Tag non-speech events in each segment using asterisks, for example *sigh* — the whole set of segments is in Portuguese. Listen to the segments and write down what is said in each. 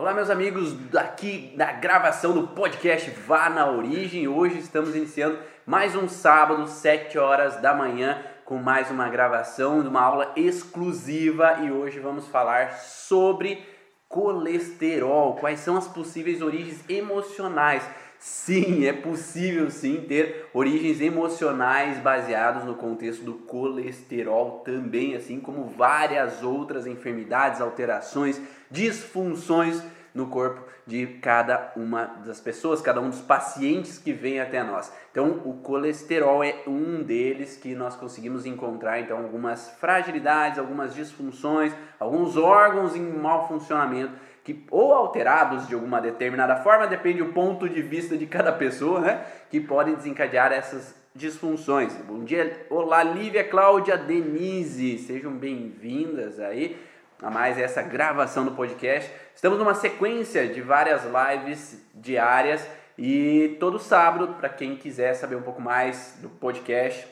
Olá, meus amigos, aqui na gravação do podcast Vá na Origem. Hoje estamos iniciando mais um sábado, 7 horas da manhã, com mais uma gravação de uma aula exclusiva. E hoje vamos falar sobre colesterol, quais são as possíveis origens emocionais? Sim, é possível sim ter origens emocionais baseadas no contexto do colesterol também, assim como várias outras enfermidades, alterações, disfunções no corpo de cada uma das pessoas, cada um dos pacientes que vem até nós. Então, o colesterol é um deles que nós conseguimos encontrar então algumas fragilidades, algumas disfunções, alguns órgãos em mau funcionamento que ou alterados de alguma determinada forma, depende do ponto de vista de cada pessoa, né? Que podem desencadear essas disfunções. Bom dia, olá Lívia, Cláudia, Denise, sejam bem-vindas aí a mais essa gravação do podcast. Estamos numa sequência de várias lives diárias e todo sábado, para quem quiser saber um pouco mais do podcast,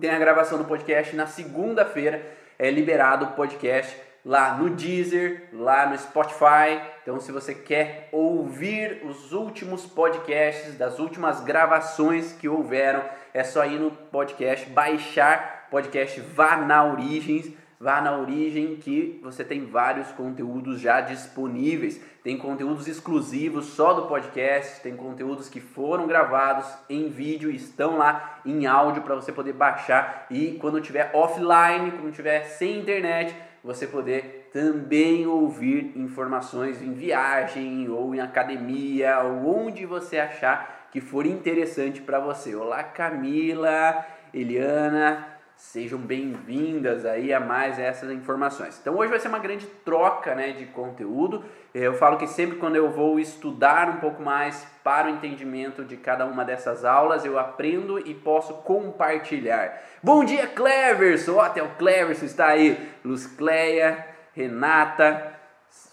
tem a gravação do podcast na segunda-feira, é liberado o podcast lá no Deezer, lá no Spotify. Então, se você quer ouvir os últimos podcasts das últimas gravações que houveram, é só ir no podcast, baixar podcast Vá na Origens. Vá na origem que você tem vários conteúdos já disponíveis. Tem conteúdos exclusivos só do podcast, tem conteúdos que foram gravados em vídeo e estão lá em áudio para você poder baixar e quando tiver offline, quando tiver sem internet, você poder também ouvir informações em viagem ou em academia ou onde você achar que for interessante para você. Olá Camila, Eliana, sejam bem-vindas aí a mais essas informações. Então hoje vai ser uma grande troca né, de conteúdo. Eu falo que sempre quando eu vou estudar um pouco mais para o entendimento de cada uma dessas aulas, eu aprendo e posso compartilhar. Bom dia, Cleverson! Até o Cleverson está aí. Luz Cleia, Renata,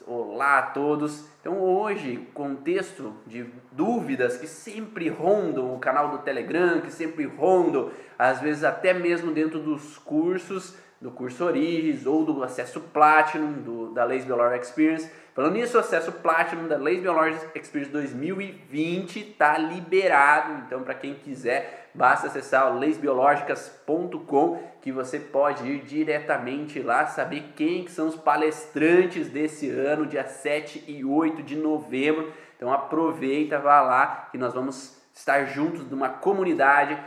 olá a todos. Então hoje, contexto de dúvidas que sempre rondam o canal do Telegram, que sempre rondam, às vezes até mesmo dentro dos cursos, do curso Origens ou do acesso Platinum do, da Lace Biologic Experience. Falando nisso, o acesso Platinum da Lace Biologic Experience 2020 está liberado. Então, para quem quiser, basta acessar o lacebiológicas.com que você pode ir diretamente lá, saber quem que são os palestrantes desse ano, dia 7 e 8 de novembro. Então, aproveita, vá lá que nós vamos estar juntos numa comunidade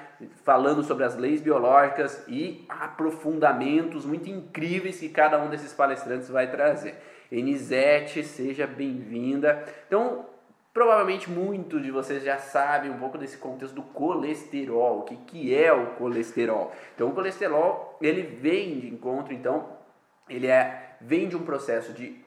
falando sobre as leis biológicas e aprofundamentos muito incríveis que cada um desses palestrantes vai trazer. Enisete, seja bem-vinda. Então, provavelmente muitos de vocês já sabem um pouco desse contexto do colesterol, o que, que é o colesterol. Então, o colesterol, ele vem de encontro, então, ele é, vem de um processo de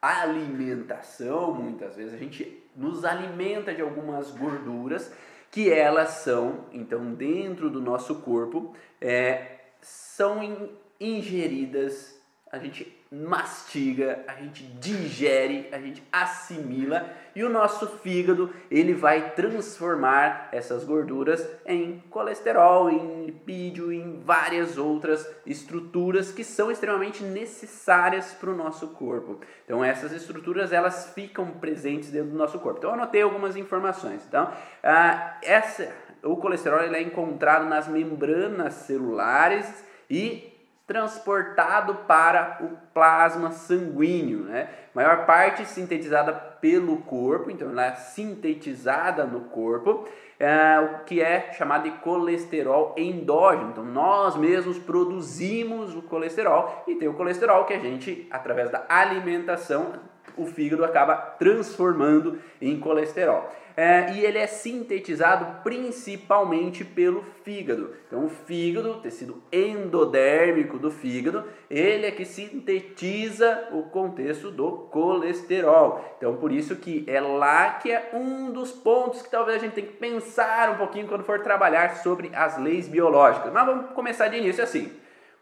alimentação, muitas vezes a gente nos alimenta de algumas gorduras que elas são, então, dentro do nosso corpo, é, são ingeridas, a gente mastiga, a gente digere, a gente assimila e o nosso fígado ele vai transformar essas gorduras em colesterol, em lipídio, em várias outras estruturas que são extremamente necessárias para o nosso corpo. Então essas estruturas elas ficam presentes dentro do nosso corpo. Então eu anotei algumas informações. Então ah, essa o colesterol ele é encontrado nas membranas celulares e transportado para o plasma sanguíneo, né? Maior parte sintetizada pelo corpo, então ela é sintetizada no corpo, é, o que é chamado de colesterol endógeno. Então nós mesmos produzimos o colesterol e tem o colesterol que a gente, através da alimentação, o fígado acaba transformando em colesterol é, e ele é sintetizado principalmente pelo fígado. Então, o fígado, o tecido endodérmico do fígado, ele é que sintetiza o contexto do colesterol. Então, por isso que é lá que é um dos pontos que talvez a gente tenha que pensar um pouquinho quando for trabalhar sobre as leis biológicas. Mas vamos começar de início assim.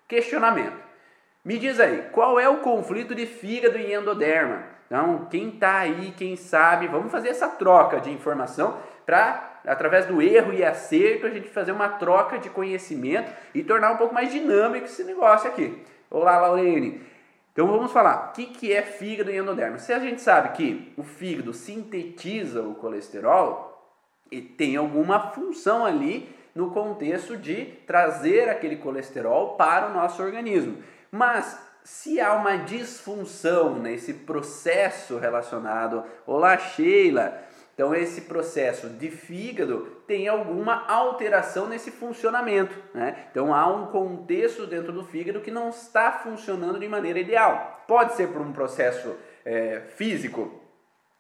Questionamento. Me diz aí, qual é o conflito de fígado e endoderma? Então, quem está aí, quem sabe, vamos fazer essa troca de informação para, através do erro e acerto, a gente fazer uma troca de conhecimento e tornar um pouco mais dinâmico esse negócio aqui. Olá, Laurene. Então vamos falar, o que, que é fígado e endodermo? Se a gente sabe que o fígado sintetiza o colesterol, tem alguma função ali no contexto de trazer aquele colesterol para o nosso organismo. Mas se há uma disfunção nesse processo relacionado, olá Sheila, então esse processo de fígado tem alguma alteração nesse funcionamento, né? Então há um contexto dentro do fígado que não está funcionando de maneira ideal. Pode ser por um processo é, físico,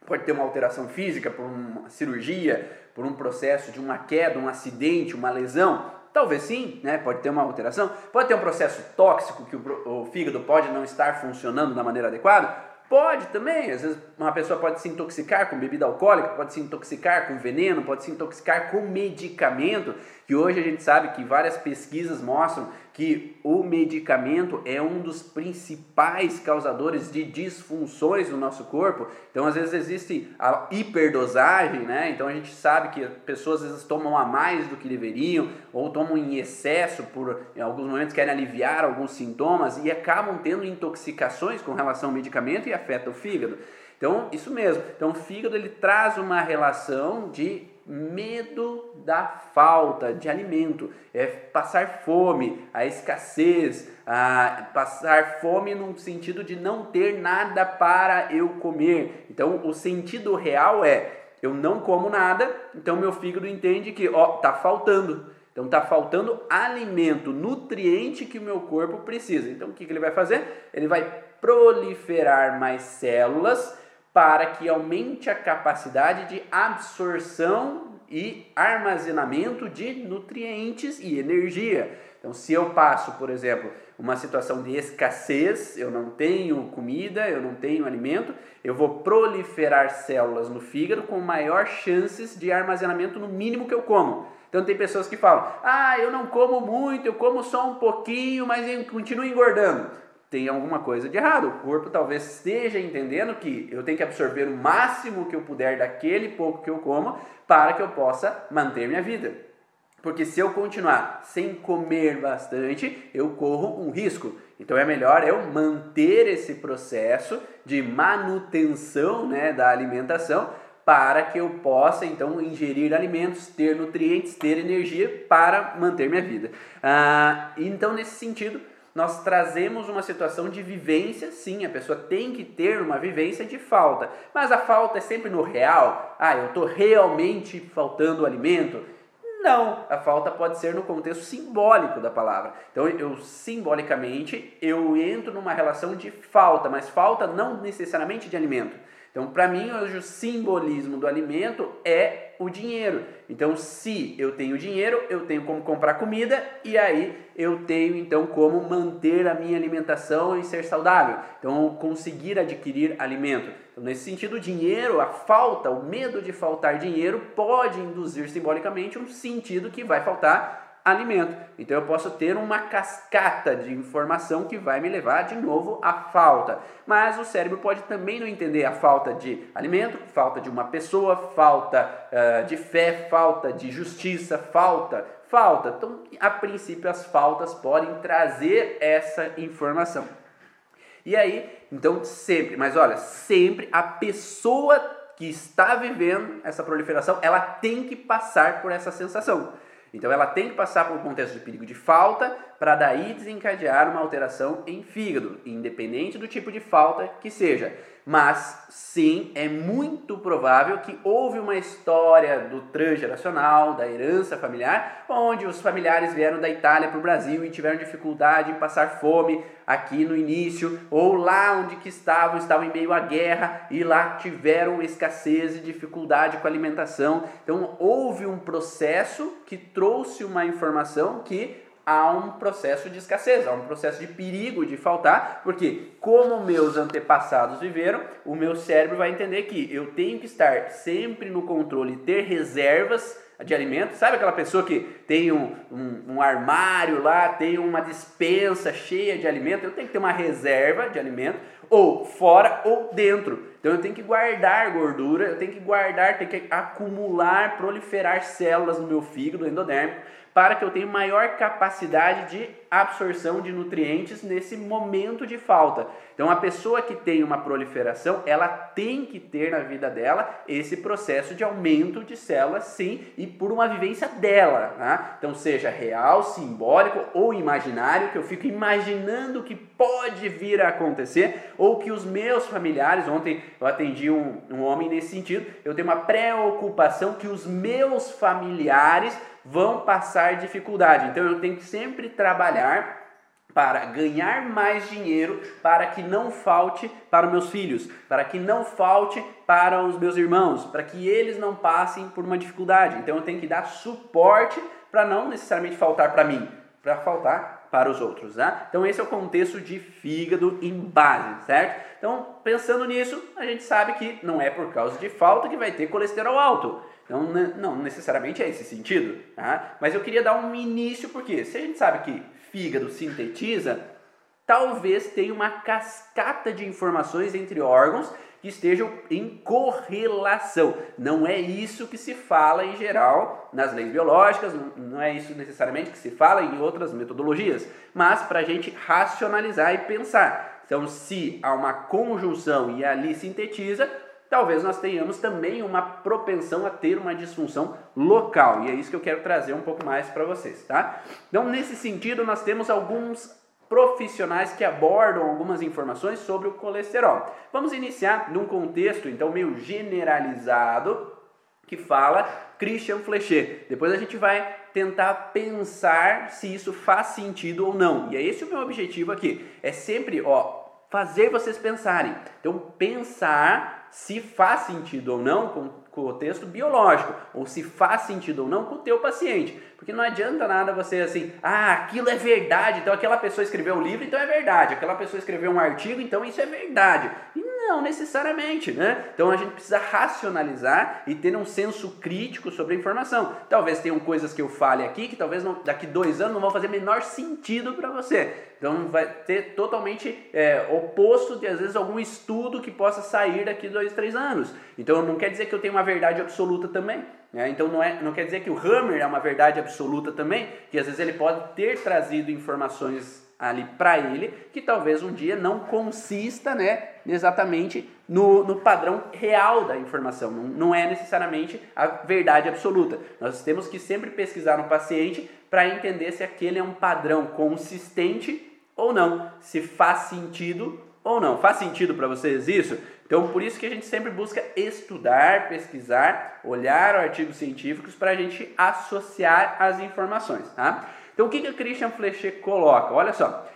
pode ter uma alteração física por uma cirurgia, por um processo de uma queda, um acidente, uma lesão, Talvez sim, né? pode ter uma alteração. Pode ter um processo tóxico que o, o fígado pode não estar funcionando da maneira adequada. Pode também, às vezes uma pessoa pode se intoxicar com bebida alcoólica, pode se intoxicar com veneno, pode se intoxicar com medicamento, que hoje a gente sabe que várias pesquisas mostram que o medicamento é um dos principais causadores de disfunções no nosso corpo. Então, às vezes existe a hiperdosagem, né? Então a gente sabe que pessoas às vezes tomam a mais do que deveriam ou tomam em excesso por em alguns momentos querem aliviar alguns sintomas e acabam tendo intoxicações com relação ao medicamento e afeta o fígado. Então, isso mesmo. Então, o fígado ele traz uma relação de medo da falta de alimento, é passar fome, a escassez, a passar fome no sentido de não ter nada para eu comer. Então, o sentido real é eu não como nada, então meu fígado entende que ó, tá faltando. Então tá faltando alimento, nutriente que o meu corpo precisa. Então o que, que ele vai fazer? Ele vai proliferar mais células para que aumente a capacidade de absorção e armazenamento de nutrientes e energia. Então, se eu passo, por exemplo, uma situação de escassez, eu não tenho comida, eu não tenho alimento, eu vou proliferar células no fígado com maior chances de armazenamento no mínimo que eu como. Então tem pessoas que falam: "Ah, eu não como muito, eu como só um pouquinho, mas continuo engordando" tem alguma coisa de errado. O corpo talvez esteja entendendo que eu tenho que absorver o máximo que eu puder daquele pouco que eu como para que eu possa manter minha vida. Porque se eu continuar sem comer bastante, eu corro um risco. Então é melhor eu manter esse processo de manutenção né, da alimentação para que eu possa então ingerir alimentos, ter nutrientes, ter energia para manter minha vida. Ah, então nesse sentido nós trazemos uma situação de vivência, sim, a pessoa tem que ter uma vivência de falta, mas a falta é sempre no real. Ah, eu estou realmente faltando alimento? Não, a falta pode ser no contexto simbólico da palavra. Então, eu simbolicamente eu entro numa relação de falta, mas falta não necessariamente de alimento. Então, para mim, hoje o simbolismo do alimento é o dinheiro. Então, se eu tenho dinheiro, eu tenho como comprar comida e aí eu tenho então como manter a minha alimentação e ser saudável. Então, conseguir adquirir alimento. Então, nesse sentido, o dinheiro, a falta, o medo de faltar dinheiro pode induzir simbolicamente um sentido que vai faltar alimento. Então eu posso ter uma cascata de informação que vai me levar de novo à falta. Mas o cérebro pode também não entender a falta de alimento, falta de uma pessoa, falta uh, de fé, falta de justiça, falta, falta. Então, a princípio, as faltas podem trazer essa informação. E aí, então sempre, mas olha, sempre a pessoa que está vivendo essa proliferação, ela tem que passar por essa sensação. Então ela tem que passar por um contexto de perigo de falta para daí desencadear uma alteração em fígado, independente do tipo de falta que seja. Mas sim, é muito provável que houve uma história do transgeracional, da herança familiar, onde os familiares vieram da Itália para o Brasil e tiveram dificuldade em passar fome aqui no início, ou lá onde que estavam, estavam em meio à guerra e lá tiveram escassez e dificuldade com alimentação. Então houve um processo que trouxe uma informação que há um processo de escassez, há um processo de perigo de faltar, porque como meus antepassados viveram, o meu cérebro vai entender que eu tenho que estar sempre no controle, ter reservas de alimento. Sabe aquela pessoa que tem um, um, um armário lá, tem uma dispensa cheia de alimento? Eu tenho que ter uma reserva de alimento, ou fora ou dentro. Então eu tenho que guardar gordura, eu tenho que guardar, tenho que acumular, proliferar células no meu fígado endodérmico para que eu tenha maior capacidade de absorção de nutrientes nesse momento de falta. Então, a pessoa que tem uma proliferação, ela tem que ter na vida dela esse processo de aumento de células, sim, e por uma vivência dela. Tá? Então, seja real, simbólico ou imaginário, que eu fico imaginando que pode vir a acontecer, ou que os meus familiares, ontem eu atendi um, um homem nesse sentido, eu tenho uma preocupação que os meus familiares vão passar dificuldade. Então eu tenho que sempre trabalhar para ganhar mais dinheiro, para que não falte para meus filhos, para que não falte para os meus irmãos, para que eles não passem por uma dificuldade. Então eu tenho que dar suporte para não necessariamente faltar para mim, para faltar para os outros, tá? Então esse é o contexto de fígado em base, certo? Então pensando nisso, a gente sabe que não é por causa de falta que vai ter colesterol alto. Então, não necessariamente é esse sentido, tá? mas eu queria dar um início, porque se a gente sabe que fígado sintetiza, talvez tenha uma cascata de informações entre órgãos que estejam em correlação. Não é isso que se fala em geral nas leis biológicas, não é isso necessariamente que se fala em outras metodologias, mas para a gente racionalizar e pensar. Então, se há uma conjunção e ali sintetiza, talvez nós tenhamos também uma propensão a ter uma disfunção local. E é isso que eu quero trazer um pouco mais para vocês, tá? Então, nesse sentido, nós temos alguns profissionais que abordam algumas informações sobre o colesterol. Vamos iniciar num contexto, então, meio generalizado, que fala Christian Flechet. Depois a gente vai tentar pensar se isso faz sentido ou não. E é esse o meu objetivo aqui. É sempre, ó, fazer vocês pensarem. Então, pensar se faz sentido ou não com, com, o texto biológico, ou se faz sentido ou não com o teu paciente. Porque não adianta nada você assim, ah, aquilo é verdade, então aquela pessoa escreveu um livro, então é verdade, aquela pessoa escreveu um artigo, então isso é verdade. E não necessariamente, né? Então a gente precisa racionalizar e ter um senso crítico sobre a informação. Talvez tenham coisas que eu fale aqui que talvez não, daqui dois anos não vão fazer menor sentido para você. Então vai ter totalmente é, oposto de às vezes algum estudo que possa sair daqui dois, três anos. Então não quer dizer que eu tenho uma verdade absoluta também. Né? Então não, é, não quer dizer que o Hammer é uma verdade absoluta também, que às vezes ele pode ter trazido informações ali para ele, que talvez um dia não consista né, exatamente no, no padrão real da informação, não, não é necessariamente a verdade absoluta. Nós temos que sempre pesquisar no paciente para entender se aquele é um padrão consistente ou não, se faz sentido ou não. Faz sentido para vocês isso? Então, por isso que a gente sempre busca estudar, pesquisar, olhar artigos científicos para a gente associar as informações, tá? Então, o que, que o Christian Flechet coloca? Olha só,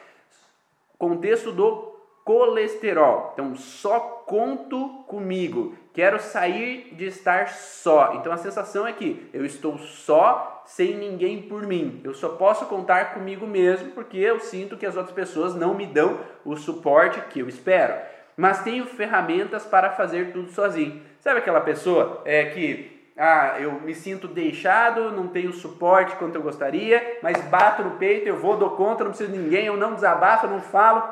contexto do colesterol. Então, só conto comigo. Quero sair de estar só. Então, a sensação é que eu estou só, sem ninguém por mim. Eu só posso contar comigo mesmo porque eu sinto que as outras pessoas não me dão o suporte que eu espero. Mas tenho ferramentas para fazer tudo sozinho. Sabe aquela pessoa é, que ah, eu me sinto deixado, não tenho suporte quanto eu gostaria, mas bato no peito, eu vou, dou conta, não preciso de ninguém, eu não desabafo, eu não falo.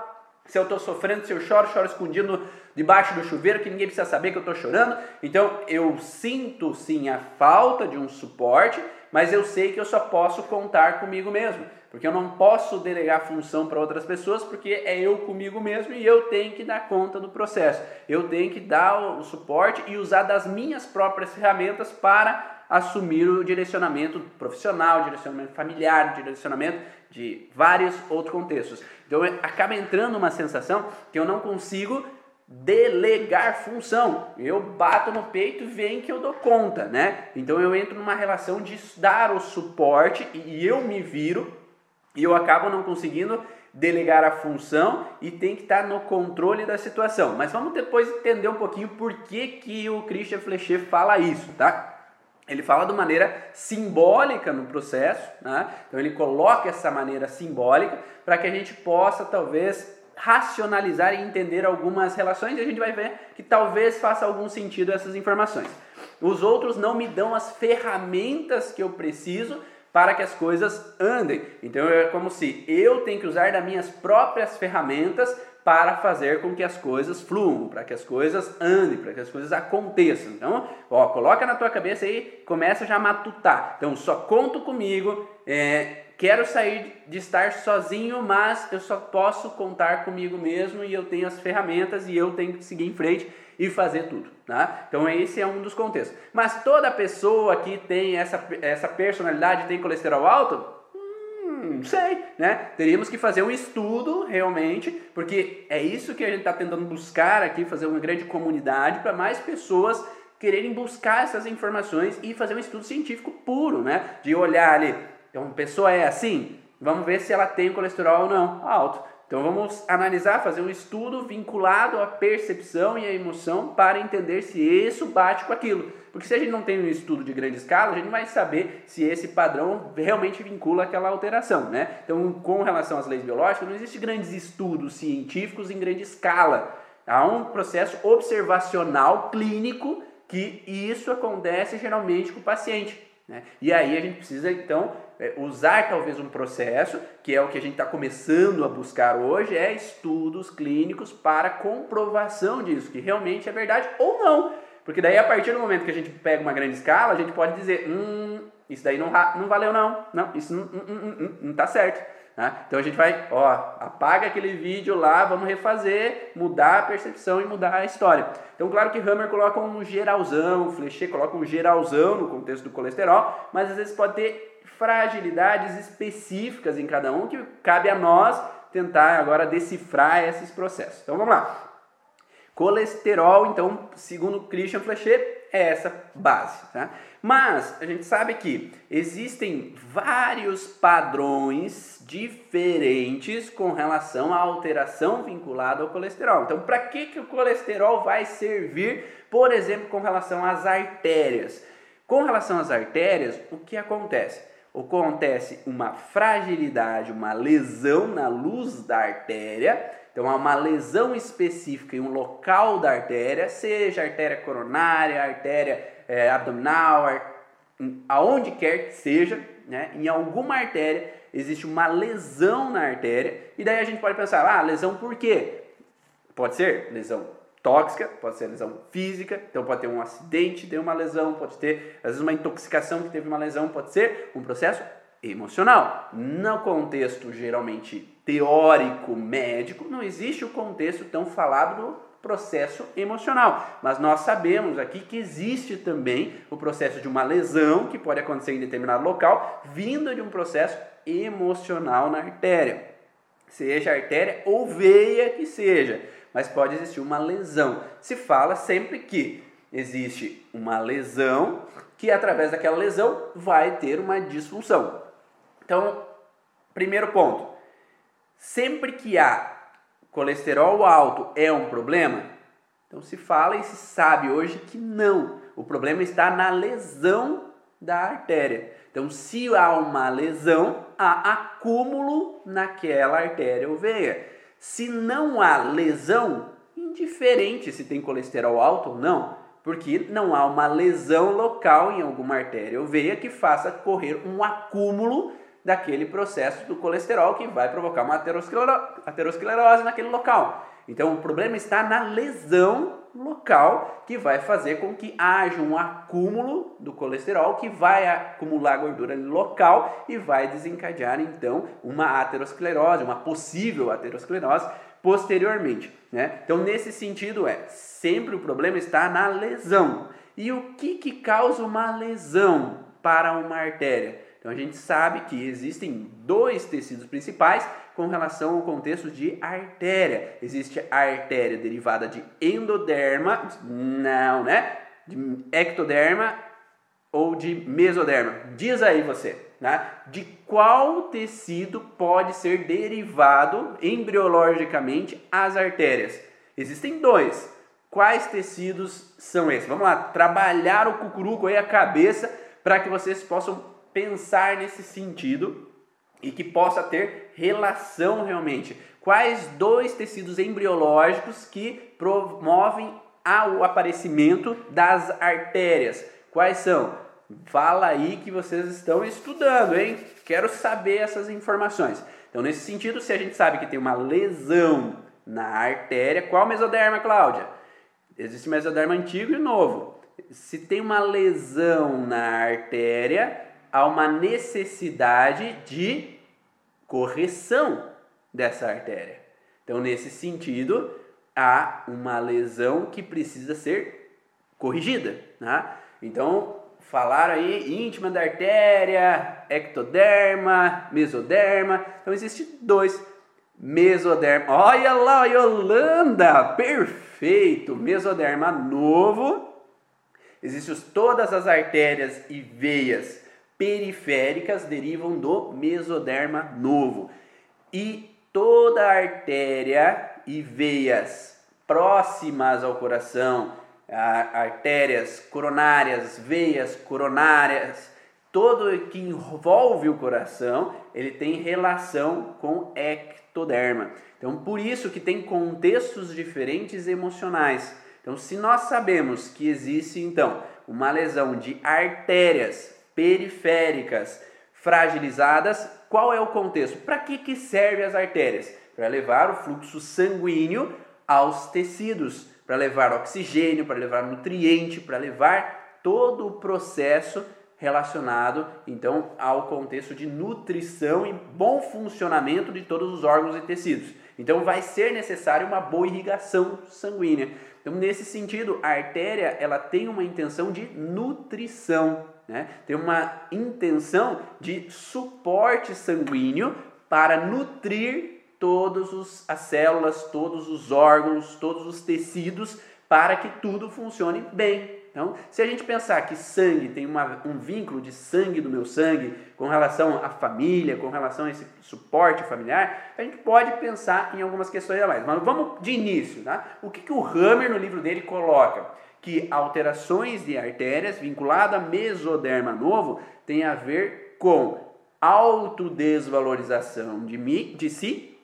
Se eu estou sofrendo, se eu choro, choro escondido debaixo do chuveiro, que ninguém precisa saber que eu estou chorando. Então eu sinto sim a falta de um suporte, mas eu sei que eu só posso contar comigo mesmo. Porque eu não posso delegar função para outras pessoas, porque é eu comigo mesmo e eu tenho que dar conta do processo. Eu tenho que dar o suporte e usar das minhas próprias ferramentas para assumir o direcionamento profissional, direcionamento familiar, direcionamento de vários outros contextos. Então acaba entrando uma sensação que eu não consigo delegar função. Eu bato no peito e vem que eu dou conta, né? Então eu entro numa relação de dar o suporte e eu me viro e eu acabo não conseguindo delegar a função e tem que estar no controle da situação. Mas vamos depois entender um pouquinho por que, que o Christian Flechet fala isso, tá? Ele fala de maneira simbólica no processo, né? então ele coloca essa maneira simbólica para que a gente possa talvez racionalizar e entender algumas relações e a gente vai ver que talvez faça algum sentido essas informações. Os outros não me dão as ferramentas que eu preciso para que as coisas andem. Então é como se eu tenho que usar das minhas próprias ferramentas para fazer com que as coisas fluam, para que as coisas andem, para que as coisas aconteçam. Então, ó, coloca na tua cabeça aí, começa já a matutar. Então, só conto comigo, é, quero sair de estar sozinho, mas eu só posso contar comigo mesmo e eu tenho as ferramentas e eu tenho que seguir em frente e fazer tudo, tá? Então esse é um dos contextos. Mas toda pessoa que tem essa, essa personalidade tem colesterol alto, hum, não sei, né? Teríamos que fazer um estudo realmente, porque é isso que a gente está tentando buscar aqui, fazer uma grande comunidade para mais pessoas quererem buscar essas informações e fazer um estudo científico puro, né? De olhar ali, então, pessoa é assim, vamos ver se ela tem colesterol ou não alto. Então vamos analisar, fazer um estudo vinculado à percepção e à emoção para entender se isso bate com aquilo. Porque se a gente não tem um estudo de grande escala, a gente não vai saber se esse padrão realmente vincula aquela alteração, né? Então, com relação às leis biológicas, não existe grandes estudos científicos em grande escala. Há um processo observacional clínico que isso acontece geralmente com o paciente. Né? E aí a gente precisa então é, usar talvez um processo, que é o que a gente está começando a buscar hoje, é estudos clínicos para comprovação disso, que realmente é verdade ou não. Porque daí a partir do momento que a gente pega uma grande escala, a gente pode dizer, hum, isso daí não, não valeu não, não, isso não, não, não, não tá certo. Né? Então a gente vai, ó, apaga aquele vídeo lá, vamos refazer, mudar a percepção e mudar a história. Então, claro que Hammer coloca um geralzão, Flechet coloca um geralzão no contexto do colesterol, mas às vezes pode ter fragilidades específicas em cada um que cabe a nós tentar agora decifrar esses processos. Então vamos lá. Colesterol, então, segundo Christian Flechet, é essa base. Tá? Mas a gente sabe que existem vários padrões diferentes com relação à alteração vinculada ao colesterol. Então, para que, que o colesterol vai servir, por exemplo, com relação às artérias? Com relação às artérias, o que acontece? Acontece uma fragilidade, uma lesão na luz da artéria então há uma lesão específica em um local da artéria, seja artéria coronária, artéria é, abdominal, ar... aonde quer que seja, né? em alguma artéria existe uma lesão na artéria, e daí a gente pode pensar, ah, lesão por quê? Pode ser lesão tóxica, pode ser lesão física, então pode ter um acidente, ter uma lesão, pode ter às vezes uma intoxicação que teve uma lesão, pode ser um processo emocional. No contexto geralmente teórico médico, não existe o contexto tão falado do processo emocional. Mas nós sabemos aqui que existe também o processo de uma lesão que pode acontecer em determinado local, vindo de um processo emocional na artéria. Seja artéria ou veia que seja, mas pode existir uma lesão. Se fala sempre que existe uma lesão que através daquela lesão vai ter uma disfunção. Então, primeiro ponto, sempre que há colesterol alto é um problema? Então se fala e se sabe hoje que não. O problema está na lesão da artéria. Então, se há uma lesão, há acúmulo naquela artéria ou veia. Se não há lesão, indiferente se tem colesterol alto ou não, porque não há uma lesão local em alguma artéria ou veia que faça correr um acúmulo daquele processo do colesterol que vai provocar uma aterosclerose naquele local. Então o problema está na lesão local que vai fazer com que haja um acúmulo do colesterol que vai acumular gordura local e vai desencadear então uma aterosclerose, uma possível aterosclerose posteriormente. Né? Então nesse sentido é sempre o problema está na lesão. E o que, que causa uma lesão para uma artéria? Então a gente sabe que existem dois tecidos principais com relação ao contexto de artéria. Existe a artéria derivada de endoderma, não, né? De ectoderma ou de mesoderma. Diz aí você, né? De qual tecido pode ser derivado embriologicamente as artérias? Existem dois. Quais tecidos são esses? Vamos lá, trabalhar o cucuruco aí a cabeça para que vocês possam pensar nesse sentido e que possa ter relação realmente. Quais dois tecidos embriológicos que promovem o aparecimento das artérias? Quais são? Fala aí que vocês estão estudando, hein? Quero saber essas informações. Então, nesse sentido, se a gente sabe que tem uma lesão na artéria. Qual mesoderma, Cláudia? Existe mesoderma antigo e novo. Se tem uma lesão na artéria, há uma necessidade de correção dessa artéria. Então, nesse sentido, há uma lesão que precisa ser corrigida. Né? Então, falaram aí íntima da artéria, ectoderma, mesoderma. Então, existem dois mesoderma. Olha lá, Yolanda! Perfeito! Mesoderma novo. Existem todas as artérias e veias periféricas derivam do mesoderma novo. E toda artéria e veias próximas ao coração, artérias coronárias, veias coronárias, todo que envolve o coração, ele tem relação com ectoderma. Então, por isso que tem contextos diferentes emocionais. Então, se nós sabemos que existe então uma lesão de artérias periféricas fragilizadas, qual é o contexto? Para que, que serve as artérias? Para levar o fluxo sanguíneo aos tecidos, para levar oxigênio, para levar nutriente, para levar todo o processo relacionado então ao contexto de nutrição e bom funcionamento de todos os órgãos e tecidos. Então vai ser necessário uma boa irrigação sanguínea. Então nesse sentido, a artéria ela tem uma intenção de nutrição, né? Tem uma intenção de suporte sanguíneo para nutrir todas as células, todos os órgãos, todos os tecidos para que tudo funcione bem. Então, se a gente pensar que sangue tem uma, um vínculo de sangue do meu sangue com relação à família, com relação a esse suporte familiar, a gente pode pensar em algumas questões a mais. Mas vamos de início, tá? O que, que o Hammer no livro dele coloca? Que alterações de artérias vinculadas a mesoderma novo tem a ver com autodesvalorização de, mim, de si,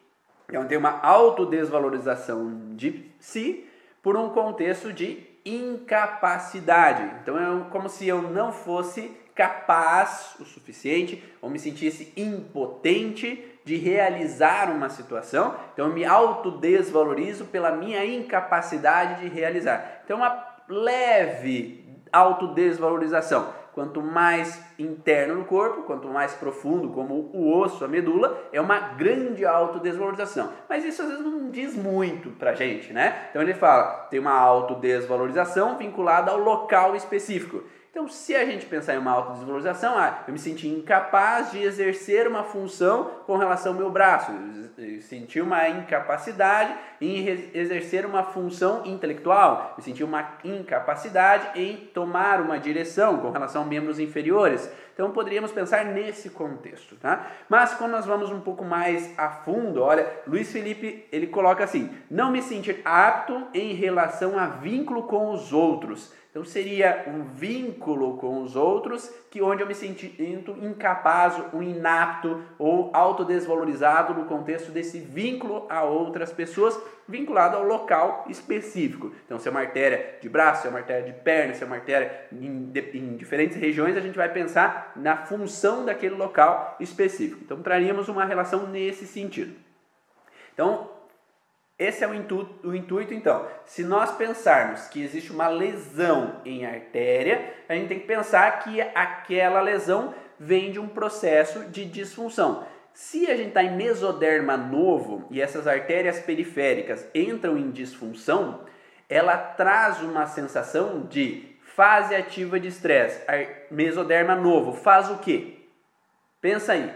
então tem uma autodesvalorização de si por um contexto de incapacidade. Então é como se eu não fosse capaz o suficiente ou me sentisse impotente de realizar uma situação. Então eu me autodesvalorizo pela minha incapacidade de realizar. Então uma leve autodesvalorização quanto mais interno no corpo, quanto mais profundo, como o osso, a medula, é uma grande autodesvalorização. Mas isso às vezes não diz muito pra gente, né? Então ele fala, tem uma autodesvalorização vinculada ao local específico. Então, se a gente pensar em uma autodesvalorização, ah, eu me senti incapaz de exercer uma função com relação ao meu braço, eu senti uma incapacidade em exercer uma função intelectual, eu senti uma incapacidade em tomar uma direção com relação a membros inferiores. Então, poderíamos pensar nesse contexto, tá? Mas quando nós vamos um pouco mais a fundo, olha, Luiz Felipe, ele coloca assim: não me sentir apto em relação a vínculo com os outros então seria um vínculo com os outros que onde eu me sinto incapaz, um inapto ou autodesvalorizado no contexto desse vínculo a outras pessoas, vinculado ao local específico. Então se é uma artéria de braço, se é uma artéria de perna, se é uma artéria em, em diferentes regiões, a gente vai pensar na função daquele local específico. Então traríamos uma relação nesse sentido. Então, esse é o intuito, o intuito, então. Se nós pensarmos que existe uma lesão em artéria, a gente tem que pensar que aquela lesão vem de um processo de disfunção. Se a gente está em mesoderma novo e essas artérias periféricas entram em disfunção, ela traz uma sensação de fase ativa de estresse. Mesoderma novo faz o quê? Pensa aí.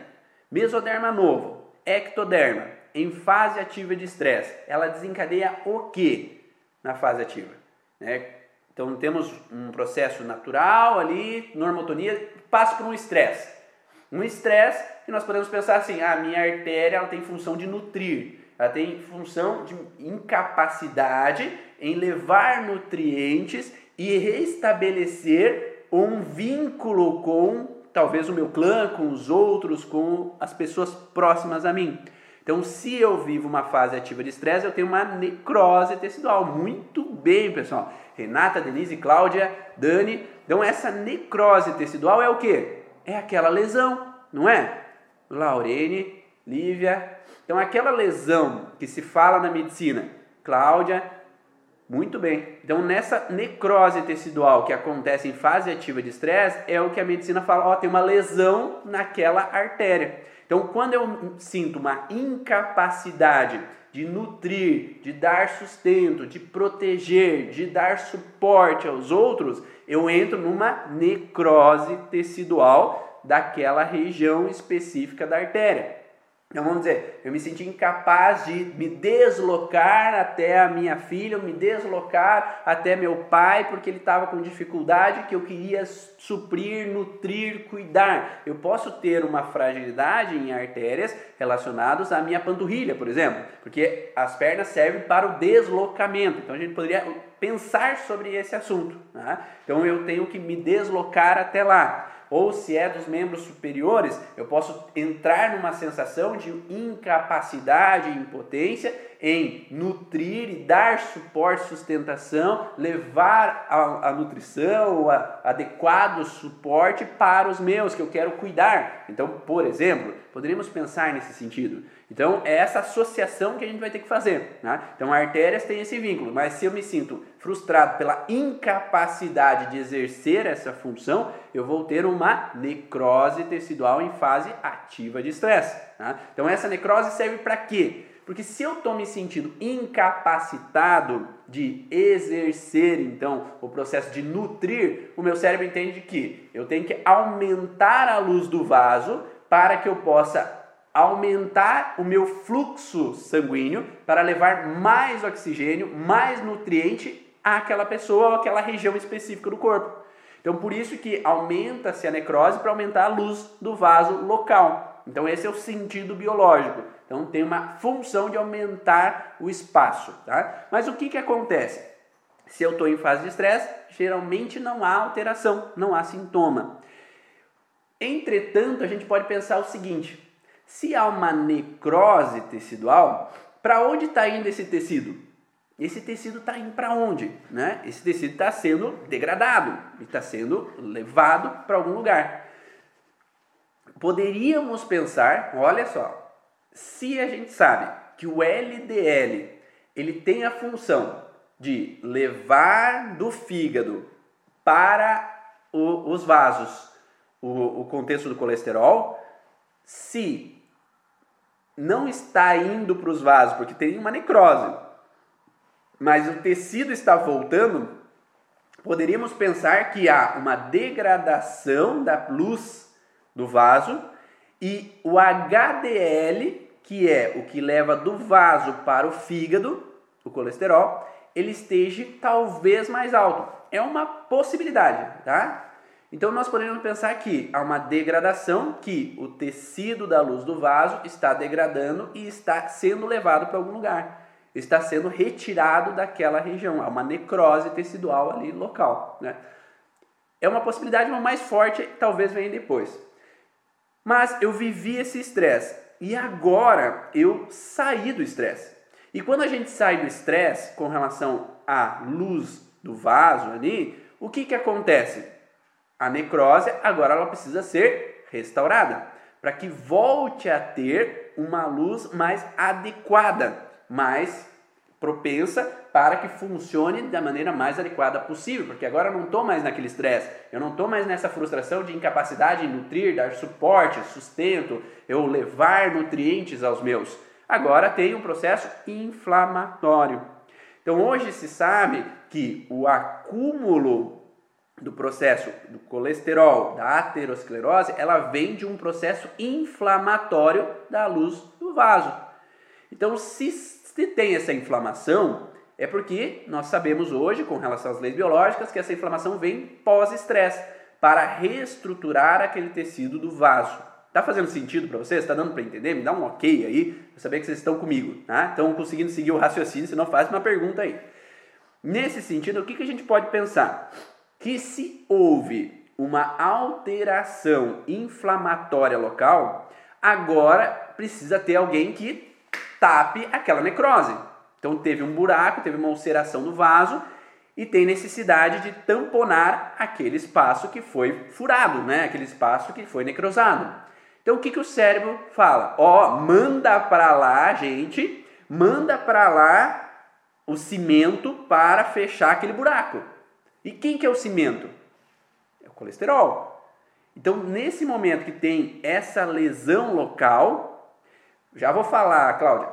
Mesoderma novo, ectoderma em fase ativa de estresse, ela desencadeia o que na fase ativa? Né? Então temos um processo natural ali, normotonia, passa por um estresse. Um estresse que nós podemos pensar assim, a ah, minha artéria ela tem função de nutrir, ela tem função de incapacidade em levar nutrientes e restabelecer um vínculo com talvez o meu clã, com os outros, com as pessoas próximas a mim. Então, se eu vivo uma fase ativa de estresse, eu tenho uma necrose tecidual. Muito bem, pessoal. Renata, Denise, Cláudia, Dani. Então, essa necrose tecidual é o que? É aquela lesão, não é? Laurene, Lívia. Então, aquela lesão que se fala na medicina, Cláudia, muito bem. Então, nessa necrose tecidual que acontece em fase ativa de estresse, é o que a medicina fala: ó, tem uma lesão naquela artéria. Então, quando eu sinto uma incapacidade de nutrir, de dar sustento, de proteger, de dar suporte aos outros, eu entro numa necrose tecidual daquela região específica da artéria. Então vamos dizer, eu me senti incapaz de me deslocar até a minha filha, me deslocar até meu pai, porque ele estava com dificuldade que eu queria suprir, nutrir, cuidar. Eu posso ter uma fragilidade em artérias relacionadas à minha panturrilha, por exemplo, porque as pernas servem para o deslocamento. Então a gente poderia pensar sobre esse assunto. Né? Então eu tenho que me deslocar até lá ou se é dos membros superiores, eu posso entrar numa sensação de incapacidade e impotência em nutrir e dar suporte, sustentação, levar a, a nutrição, a, adequado suporte para os meus que eu quero cuidar. Então, por exemplo, poderíamos pensar nesse sentido. Então, é essa associação que a gente vai ter que fazer. Né? Então, artérias têm esse vínculo, mas se eu me sinto frustrado pela incapacidade de exercer essa função, eu vou ter uma necrose tecidual em fase ativa de estresse. Né? Então, essa necrose serve para quê? Porque se eu estou me sentindo incapacitado de exercer, então, o processo de nutrir, o meu cérebro entende que eu tenho que aumentar a luz do vaso para que eu possa aumentar o meu fluxo sanguíneo para levar mais oxigênio, mais nutriente àquela pessoa ou àquela região específica do corpo. Então, por isso que aumenta-se a necrose para aumentar a luz do vaso local. Então, esse é o sentido biológico. Então, tem uma função de aumentar o espaço. Tá? Mas o que, que acontece? Se eu estou em fase de estresse, geralmente não há alteração, não há sintoma. Entretanto, a gente pode pensar o seguinte: se há uma necrose tecidual, para onde está indo esse tecido? Esse tecido está indo para onde? Né? Esse tecido está sendo degradado, está sendo levado para algum lugar. Poderíamos pensar, olha só, se a gente sabe que o LDL ele tem a função de levar do fígado para o, os vasos o, o contexto do colesterol, se não está indo para os vasos, porque tem uma necrose, mas o tecido está voltando, poderíamos pensar que há uma degradação da luz do vaso e o HDL, que é o que leva do vaso para o fígado, o colesterol, ele esteja talvez mais alto. É uma possibilidade, tá? Então nós podemos pensar que há uma degradação, que o tecido da luz do vaso está degradando e está sendo levado para algum lugar. Está sendo retirado daquela região. Há uma necrose tecidual ali local. Né? É uma possibilidade, mas mais forte talvez venha depois. Mas eu vivi esse estresse e agora eu saí do estresse. E quando a gente sai do estresse com relação à luz do vaso ali, o que, que acontece? A necrose agora ela precisa ser restaurada para que volte a ter uma luz mais adequada, mais propensa para que funcione da maneira mais adequada possível, porque agora eu não estou mais naquele estresse, eu não estou mais nessa frustração de incapacidade em nutrir, dar suporte, sustento, eu levar nutrientes aos meus. Agora tem um processo inflamatório. Então hoje se sabe que o acúmulo do processo do colesterol, da aterosclerose, ela vem de um processo inflamatório da luz do vaso. Então, se, se tem essa inflamação, é porque nós sabemos hoje, com relação às leis biológicas, que essa inflamação vem pós-estresse, para reestruturar aquele tecido do vaso. Tá fazendo sentido para vocês? Está dando para entender? Me dá um ok aí, para saber que vocês estão comigo. Tá? Estão conseguindo seguir o raciocínio, se não faz uma pergunta aí. Nesse sentido, o que, que a gente pode pensar? Que se houve uma alteração inflamatória local, agora precisa ter alguém que tape aquela necrose. Então teve um buraco, teve uma ulceração no vaso e tem necessidade de tamponar aquele espaço que foi furado, né? aquele espaço que foi necrosado. Então o que, que o cérebro fala? Ó, oh, manda para lá, gente, manda para lá o cimento para fechar aquele buraco. E quem que é o cimento? É o colesterol. Então, nesse momento que tem essa lesão local, já vou falar, Cláudia,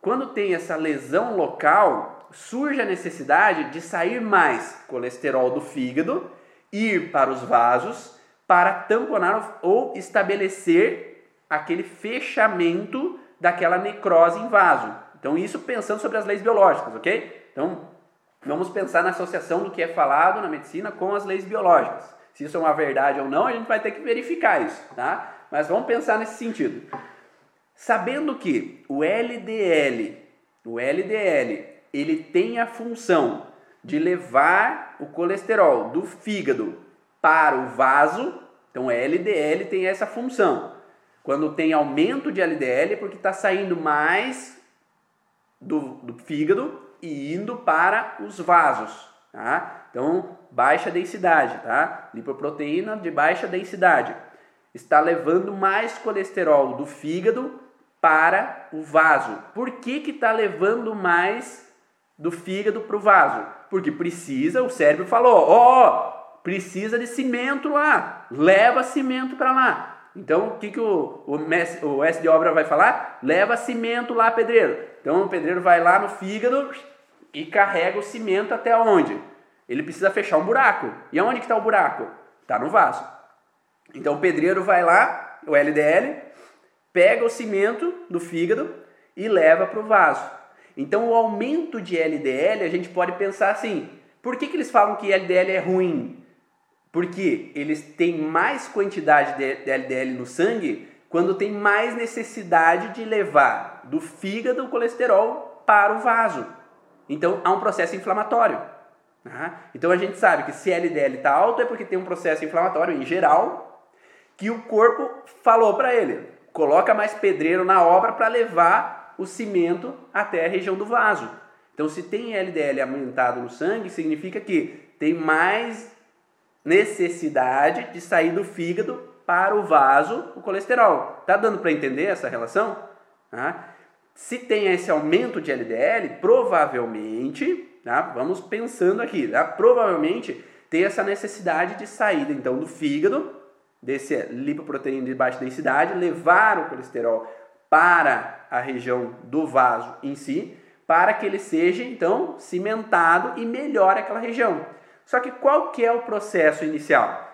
quando tem essa lesão local, surge a necessidade de sair mais colesterol do fígado, ir para os vasos para tamponar ou estabelecer aquele fechamento daquela necrose em vaso. Então, isso pensando sobre as leis biológicas, ok? Então, vamos pensar na associação do que é falado na medicina com as leis biológicas. Se isso é uma verdade ou não, a gente vai ter que verificar isso, tá? Mas vamos pensar nesse sentido. Sabendo que o LDL, o LDL, ele tem a função de levar o colesterol do fígado para o vaso, então o LDL tem essa função. Quando tem aumento de LDL é porque está saindo mais do, do fígado e indo para os vasos, tá? Então, baixa densidade, tá? Lipoproteína de baixa densidade. Está levando mais colesterol do fígado para o vaso. Por que que está levando mais do fígado para o vaso? Porque precisa, o cérebro falou, ó, oh, precisa de cimento lá, leva cimento para lá. Então, o que, que o, o, o S de obra vai falar? Leva cimento lá, pedreiro. Então, o pedreiro vai lá no fígado e carrega o cimento até onde? Ele precisa fechar um buraco. E aonde que está o buraco? Está no vaso. Então o pedreiro vai lá, o LDL, pega o cimento do fígado e leva para o vaso. Então o aumento de LDL a gente pode pensar assim: por que, que eles falam que LDL é ruim? Porque eles têm mais quantidade de LDL no sangue quando tem mais necessidade de levar do fígado o colesterol para o vaso. Então há um processo inflamatório. Então a gente sabe que se LDL está alto é porque tem um processo inflamatório em geral que o corpo falou para ele: coloca mais pedreiro na obra para levar o cimento até a região do vaso. Então, se tem LDL aumentado no sangue, significa que tem mais necessidade de sair do fígado para o vaso o colesterol. Tá dando para entender essa relação? Se tem esse aumento de LDL, provavelmente Tá? Vamos pensando aqui. Tá? Provavelmente tem essa necessidade de saída então do fígado, desse lipoproteína de baixa densidade, levar o colesterol para a região do vaso em si, para que ele seja então cimentado e melhore aquela região. Só que qual que é o processo inicial?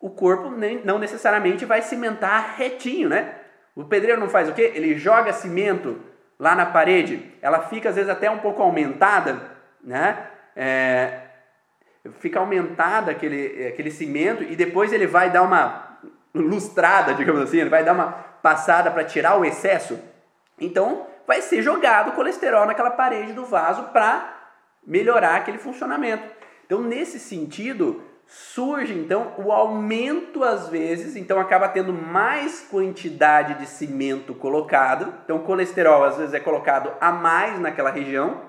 O corpo nem, não necessariamente vai cimentar retinho, né? O pedreiro não faz o quê? Ele joga cimento lá na parede, ela fica às vezes até um pouco aumentada, né? É, fica aumentada aquele, aquele cimento e depois ele vai dar uma lustrada, digamos assim, ele vai dar uma passada para tirar o excesso. Então vai ser jogado colesterol naquela parede do vaso para melhorar aquele funcionamento. Então nesse sentido, surge então o aumento às vezes, então acaba tendo mais quantidade de cimento colocado. Então colesterol às vezes é colocado a mais naquela região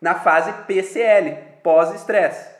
na fase PCL, pós-estresse.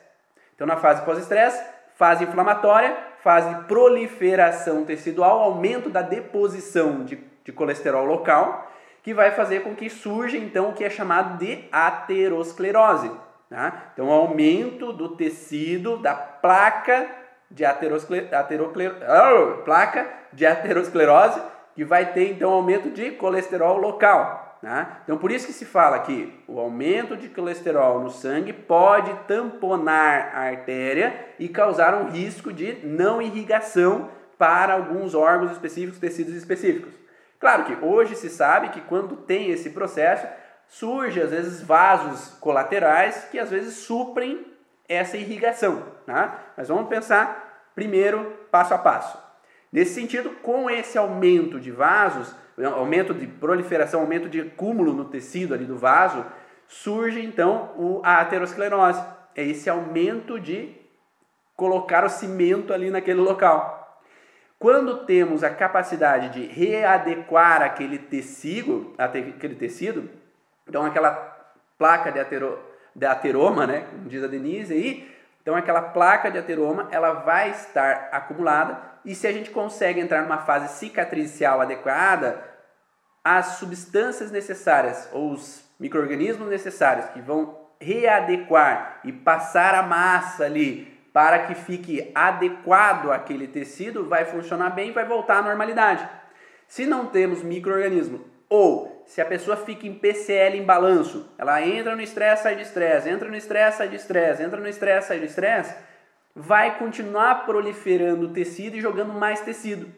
Então na fase pós-estresse, fase inflamatória, fase proliferação tecidual, aumento da deposição de, de colesterol local, que vai fazer com que surja então o que é chamado de aterosclerose. Tá? Então, aumento do tecido da placa de, ateroscle... Oh, placa de aterosclerose, que vai ter então aumento de colesterol local. Tá? Então, por isso que se fala que o aumento de colesterol no sangue pode tamponar a artéria e causar um risco de não irrigação para alguns órgãos específicos, tecidos específicos. Claro que hoje se sabe que quando tem esse processo, surge às vezes vasos colaterais que às vezes suprem essa irrigação. Tá? Mas vamos pensar primeiro passo a passo. Nesse sentido, com esse aumento de vasos, aumento de proliferação, aumento de acúmulo no tecido ali do vaso, surge então a aterosclerose. É esse aumento de colocar o cimento ali naquele local. Quando temos a capacidade de readequar aquele tecido, aquele tecido, então, aquela placa de, atero, de ateroma, né, como diz a Denise aí, então aquela placa de ateroma, ela vai estar acumulada e se a gente consegue entrar numa fase cicatricial adequada, as substâncias necessárias ou os micro-organismos necessários que vão readequar e passar a massa ali para que fique adequado àquele tecido, vai funcionar bem e vai voltar à normalidade. Se não temos micro-organismo ou se a pessoa fica em PCL em balanço, ela entra no estresse, sai de estresse, entra no estresse, sai de estresse, entra no estresse, sai de estresse, vai continuar proliferando tecido e jogando mais tecido.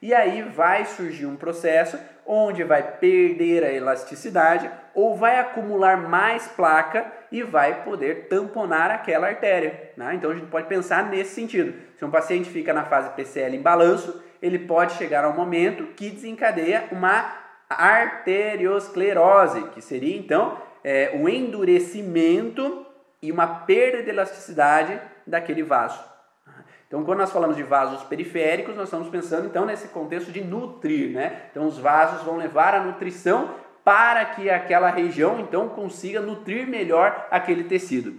E aí vai surgir um processo onde vai perder a elasticidade ou vai acumular mais placa e vai poder tamponar aquela artéria. Né? Então a gente pode pensar nesse sentido. Se um paciente fica na fase PCL em balanço, ele pode chegar ao momento que desencadeia uma arteriosclerose, que seria então é, o endurecimento e uma perda de elasticidade daquele vaso. Então, quando nós falamos de vasos periféricos, nós estamos pensando então nesse contexto de nutrir, né? Então, os vasos vão levar a nutrição para que aquela região então consiga nutrir melhor aquele tecido.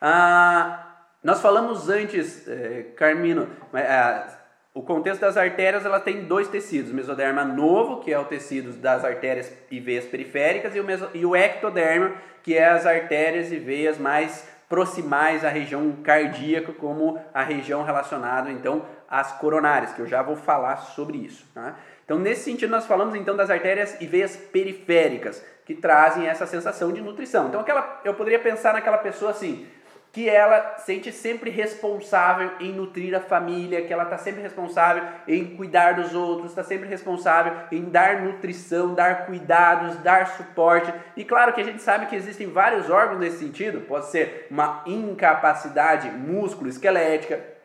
Ah, nós falamos antes, eh, Carmino, eh, o contexto das artérias ela tem dois tecidos, o mesoderma novo, que é o tecido das artérias e veias periféricas, e o, meso, e o ectoderma, que é as artérias e veias mais proximais à região cardíaca, como a região relacionada então às coronárias, que eu já vou falar sobre isso. Tá? Então, nesse sentido, nós falamos então das artérias e veias periféricas, que trazem essa sensação de nutrição. Então, aquela, eu poderia pensar naquela pessoa assim, que ela sente sempre responsável em nutrir a família, que ela está sempre responsável em cuidar dos outros, está sempre responsável em dar nutrição, dar cuidados, dar suporte. E claro que a gente sabe que existem vários órgãos nesse sentido, pode ser uma incapacidade músculo-esquelética,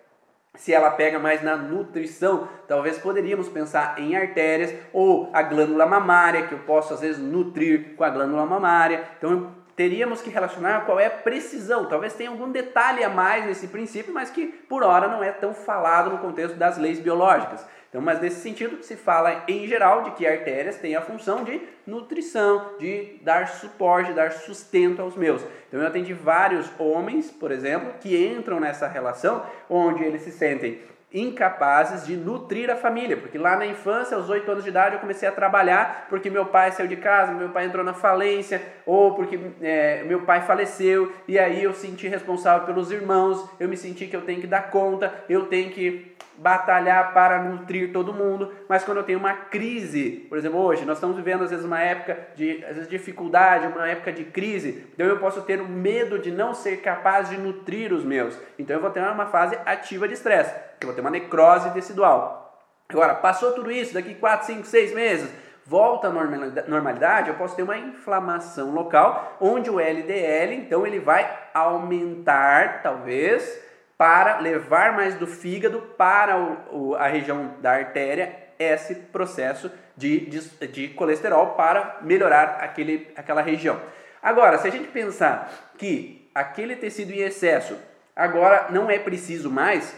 se ela pega mais na nutrição, talvez poderíamos pensar em artérias ou a glândula mamária, que eu posso às vezes nutrir com a glândula mamária. Então teríamos que relacionar qual é a precisão. Talvez tenha algum detalhe a mais nesse princípio, mas que por hora não é tão falado no contexto das leis biológicas. Então, mas nesse sentido se fala em geral de que artérias têm a função de nutrição, de dar suporte, dar sustento aos meus. Então eu atendi vários homens, por exemplo, que entram nessa relação onde eles se sentem incapazes de nutrir a família, porque lá na infância, aos 8 anos de idade, eu comecei a trabalhar porque meu pai saiu de casa, meu pai entrou na falência, ou porque é, meu pai faleceu, e aí eu senti responsável pelos irmãos, eu me senti que eu tenho que dar conta, eu tenho que batalhar para nutrir todo mundo, mas quando eu tenho uma crise, por exemplo, hoje nós estamos vivendo às vezes uma época de às vezes, dificuldade, uma época de crise, então eu posso ter o medo de não ser capaz de nutrir os meus. Então eu vou ter uma fase ativa de estresse, eu vou ter uma necrose tecidual. Agora, passou tudo isso, daqui 4, 5, 6 meses, volta à normalidade, eu posso ter uma inflamação local, onde o LDL, então ele vai aumentar, talvez, para levar mais do fígado para o, o, a região da artéria esse processo de, de, de, colesterol para melhorar aquele, aquela região. Agora, se a gente pensar que aquele tecido em excesso agora não é preciso mais,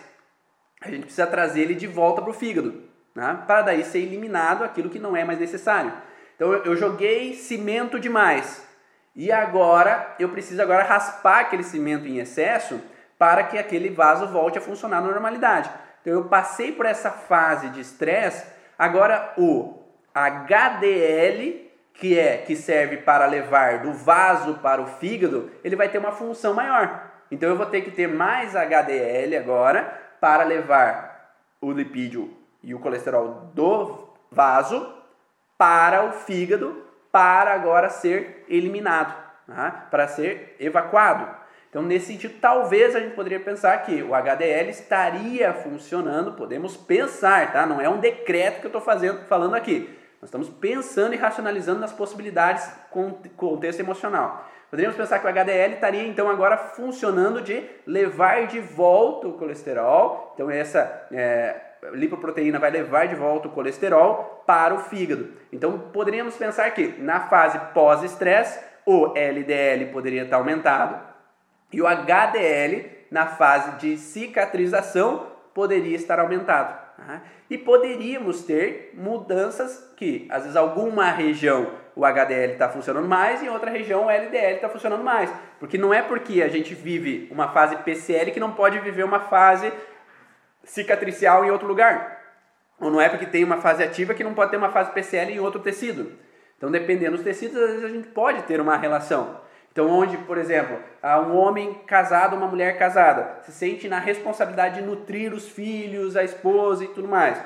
a gente precisa trazer ele de volta para o fígado, né? para daí ser eliminado aquilo que não é mais necessário. Então eu, eu joguei cimento demais e agora eu preciso agora raspar aquele cimento em excesso para que aquele vaso volte a funcionar na normalidade. Então eu passei por essa fase de estresse, agora o HDL, que é que serve para levar do vaso para o fígado, ele vai ter uma função maior. Então eu vou ter que ter mais HDL agora para levar o lipídio e o colesterol do vaso para o fígado, para agora ser eliminado, tá? para ser evacuado. Então, nesse sentido, talvez a gente poderia pensar que o HDL estaria funcionando, podemos pensar, tá? Não é um decreto que eu estou fazendo, falando aqui. Nós estamos pensando e racionalizando nas possibilidades com contexto emocional. Poderíamos pensar que o HDL estaria então agora funcionando de levar de volta o colesterol. Então essa é, lipoproteína vai levar de volta o colesterol para o fígado. Então poderíamos pensar que na fase pós-estresse o LDL poderia estar aumentado, e o HDL, na fase de cicatrização, poderia estar aumentado. Tá? E poderíamos ter mudanças que, às vezes, alguma região o HDL está funcionando mais e em outra região o LDL está funcionando mais. Porque não é porque a gente vive uma fase PCL que não pode viver uma fase cicatricial em outro lugar. Ou não é porque tem uma fase ativa que não pode ter uma fase PCL em outro tecido. Então, dependendo dos tecidos, às vezes a gente pode ter uma relação. Então, onde, por exemplo, um homem casado, uma mulher casada, se sente na responsabilidade de nutrir os filhos, a esposa e tudo mais.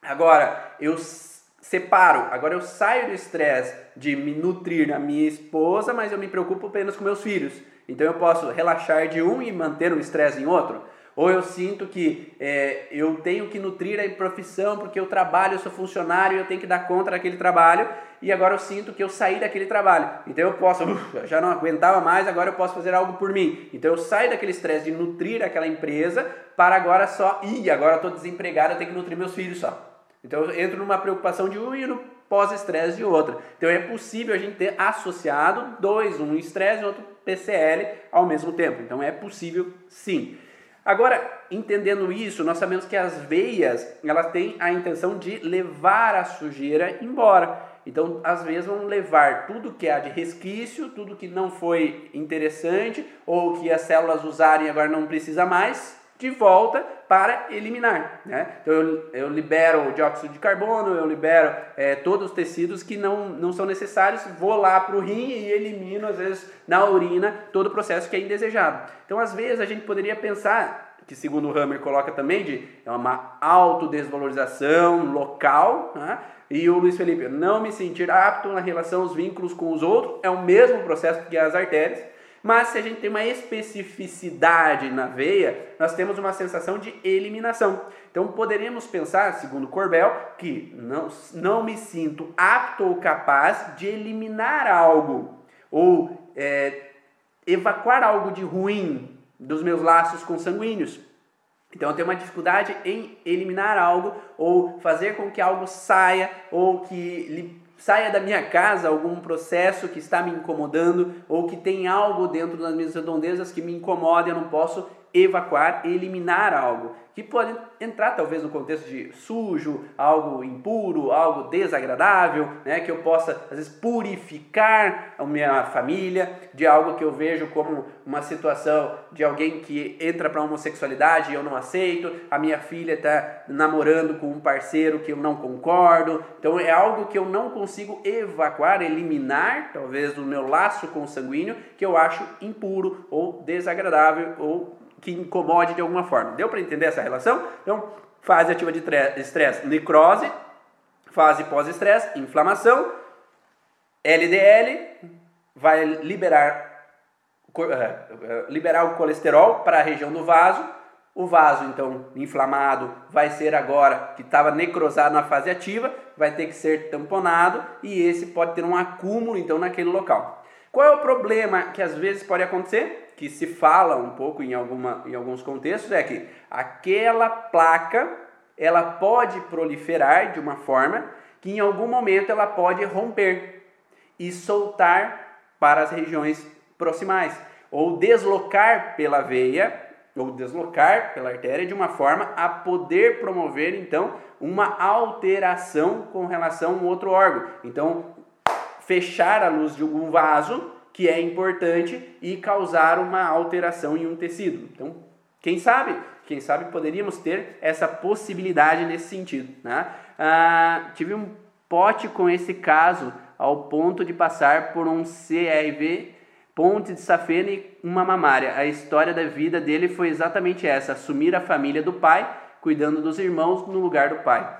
Agora, eu separo, agora eu saio do estresse de me nutrir na minha esposa, mas eu me preocupo apenas com meus filhos. Então eu posso relaxar de um e manter o estresse em outro. Ou eu sinto que é, eu tenho que nutrir a profissão porque eu trabalho, eu sou funcionário eu tenho que dar conta daquele trabalho. E agora eu sinto que eu saí daquele trabalho. Então eu posso, já não aguentava mais, agora eu posso fazer algo por mim. Então eu saio daquele estresse de nutrir aquela empresa para agora só, ih, agora eu estou desempregado, eu tenho que nutrir meus filhos só. Então eu entro numa preocupação de um e no pós-estresse de outra. Então é possível a gente ter associado dois, um estresse e outro PCL ao mesmo tempo. Então é possível sim. Agora, entendendo isso, nós sabemos que as veias, elas têm a intenção de levar a sujeira embora. Então, às vezes vão levar tudo que há de resquício, tudo que não foi interessante ou que as células usarem agora não precisa mais, de volta para eliminar. Né? Então eu, eu libero o dióxido de carbono, eu libero é, todos os tecidos que não, não são necessários, vou lá para o rim e elimino, às vezes, na urina, todo o processo que é indesejado. Então, às vezes, a gente poderia pensar, que segundo o Hammer coloca também, de é uma autodesvalorização local, né? e o Luiz Felipe, não me sentir apto na relação aos vínculos com os outros, é o mesmo processo que as artérias, mas se a gente tem uma especificidade na veia, nós temos uma sensação de eliminação. Então poderíamos pensar, segundo Corbel, que não, não me sinto apto ou capaz de eliminar algo ou é, evacuar algo de ruim dos meus laços consanguíneos. Então eu tenho uma dificuldade em eliminar algo ou fazer com que algo saia ou que saia da minha casa algum processo que está me incomodando ou que tem algo dentro das minhas redondezas que me incomoda eu não posso evacuar, eliminar algo que pode entrar talvez no contexto de sujo, algo impuro, algo desagradável, né, que eu possa às vezes purificar a minha família de algo que eu vejo como uma situação de alguém que entra para homossexualidade e eu não aceito, a minha filha está namorando com um parceiro que eu não concordo, então é algo que eu não consigo evacuar, eliminar, talvez do meu laço consanguíneo, que eu acho impuro ou desagradável ou que incomode de alguma forma. Deu para entender essa relação? Então, fase ativa de estresse, necrose, fase pós-estresse, inflamação, LDL vai liberar, eh, eh, liberar o colesterol para a região do vaso. O vaso, então, inflamado, vai ser agora que estava necrosado na fase ativa, vai ter que ser tamponado e esse pode ter um acúmulo, então, naquele local. Qual é o problema que às vezes pode acontecer? que se fala um pouco em, alguma, em alguns contextos é que aquela placa ela pode proliferar de uma forma que em algum momento ela pode romper e soltar para as regiões proximais ou deslocar pela veia ou deslocar pela artéria de uma forma a poder promover então uma alteração com relação a um outro órgão. Então, fechar a luz de algum vaso que é importante e causar uma alteração em um tecido. Então, quem sabe, quem sabe poderíamos ter essa possibilidade nesse sentido. Né? Ah, tive um pote com esse caso ao ponto de passar por um CRV ponte de safena e uma mamária. A história da vida dele foi exatamente essa: assumir a família do pai, cuidando dos irmãos no lugar do pai.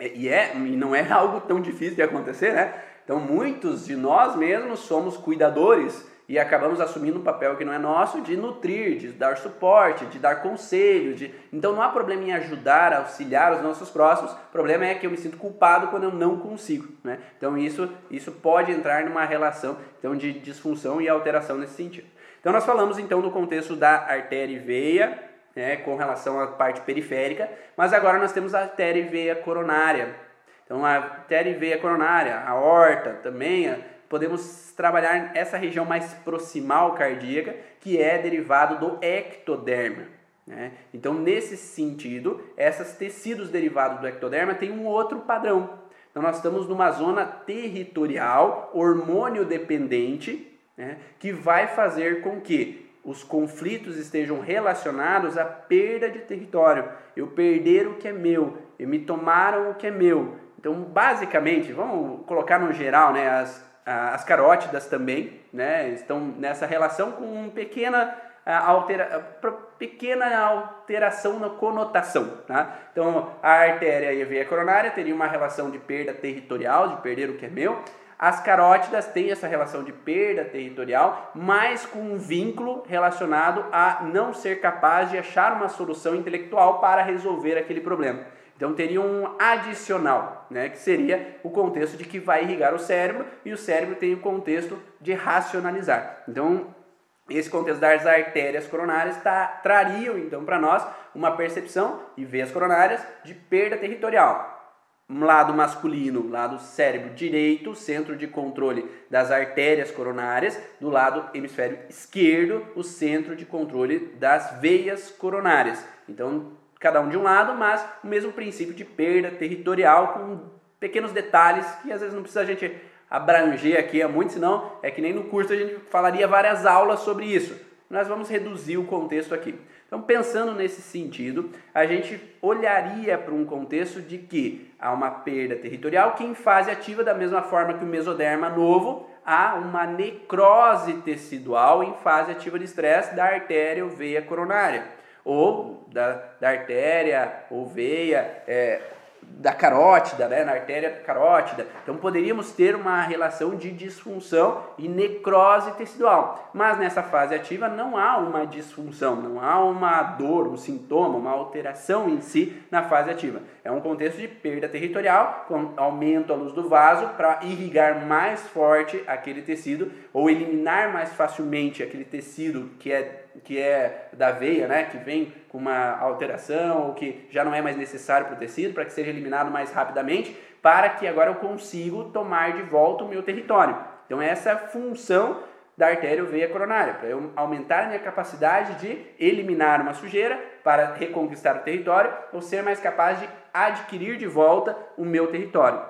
E, é, e não é *laughs* algo tão difícil de acontecer, né? Então, muitos de nós mesmos somos cuidadores e acabamos assumindo um papel que não é nosso de nutrir, de dar suporte, de dar conselho. De... Então, não há problema em ajudar, auxiliar os nossos próximos. O problema é que eu me sinto culpado quando eu não consigo. Né? Então, isso, isso pode entrar numa relação então, de disfunção e alteração nesse sentido. Então, nós falamos então do contexto da artéria e veia, né, com relação à parte periférica, mas agora nós temos a artéria e veia coronária então, a artéria e veia coronária, a aorta também, podemos trabalhar essa região mais proximal cardíaca, que é derivado do ectoderma. Né? Então, nesse sentido, esses tecidos derivados do ectoderma têm um outro padrão. Então, nós estamos numa zona territorial, hormônio dependente, né? que vai fazer com que os conflitos estejam relacionados à perda de território, eu perder o que é meu, e me tomaram o que é meu. Então, basicamente, vamos colocar no geral, né, as, as carótidas também, né, estão nessa relação com uma pequena, altera, pequena alteração na conotação. Tá? Então, a artéria e a veia coronária teriam uma relação de perda territorial, de perder o que é meu, as carótidas têm essa relação de perda territorial, mas com um vínculo relacionado a não ser capaz de achar uma solução intelectual para resolver aquele problema. Então teria um adicional, né, que seria o contexto de que vai irrigar o cérebro e o cérebro tem o contexto de racionalizar. Então esse contexto das artérias coronárias tá, trariam então para nós uma percepção e veias coronárias de perda territorial lado masculino, lado cérebro direito, centro de controle das artérias coronárias, do lado hemisfério esquerdo, o centro de controle das veias coronárias. Então, cada um de um lado, mas o mesmo princípio de perda territorial com pequenos detalhes que às vezes não precisa a gente abranger aqui é muito, senão é que nem no curso a gente falaria várias aulas sobre isso. Nós vamos reduzir o contexto aqui. Então, pensando nesse sentido, a gente olharia para um contexto de que há uma perda territorial que, em fase ativa, da mesma forma que o mesoderma novo, há uma necrose tecidual em fase ativa de estresse da artéria ou veia coronária, ou da, da artéria ou veia é, da carótida, né, na artéria carótida. Então poderíamos ter uma relação de disfunção e necrose tecidual. Mas nessa fase ativa não há uma disfunção, não há uma dor, um sintoma, uma alteração em si na fase ativa. É um contexto de perda territorial, com aumento à luz do vaso para irrigar mais forte aquele tecido ou eliminar mais facilmente aquele tecido que é que é da veia, né, que vem com uma alteração ou que já não é mais necessário para o tecido, para que seja eliminado mais rapidamente, para que agora eu consiga tomar de volta o meu território. Então essa é a função da artéria veia coronária, para eu aumentar a minha capacidade de eliminar uma sujeira para reconquistar o território ou ser mais capaz de adquirir de volta o meu território.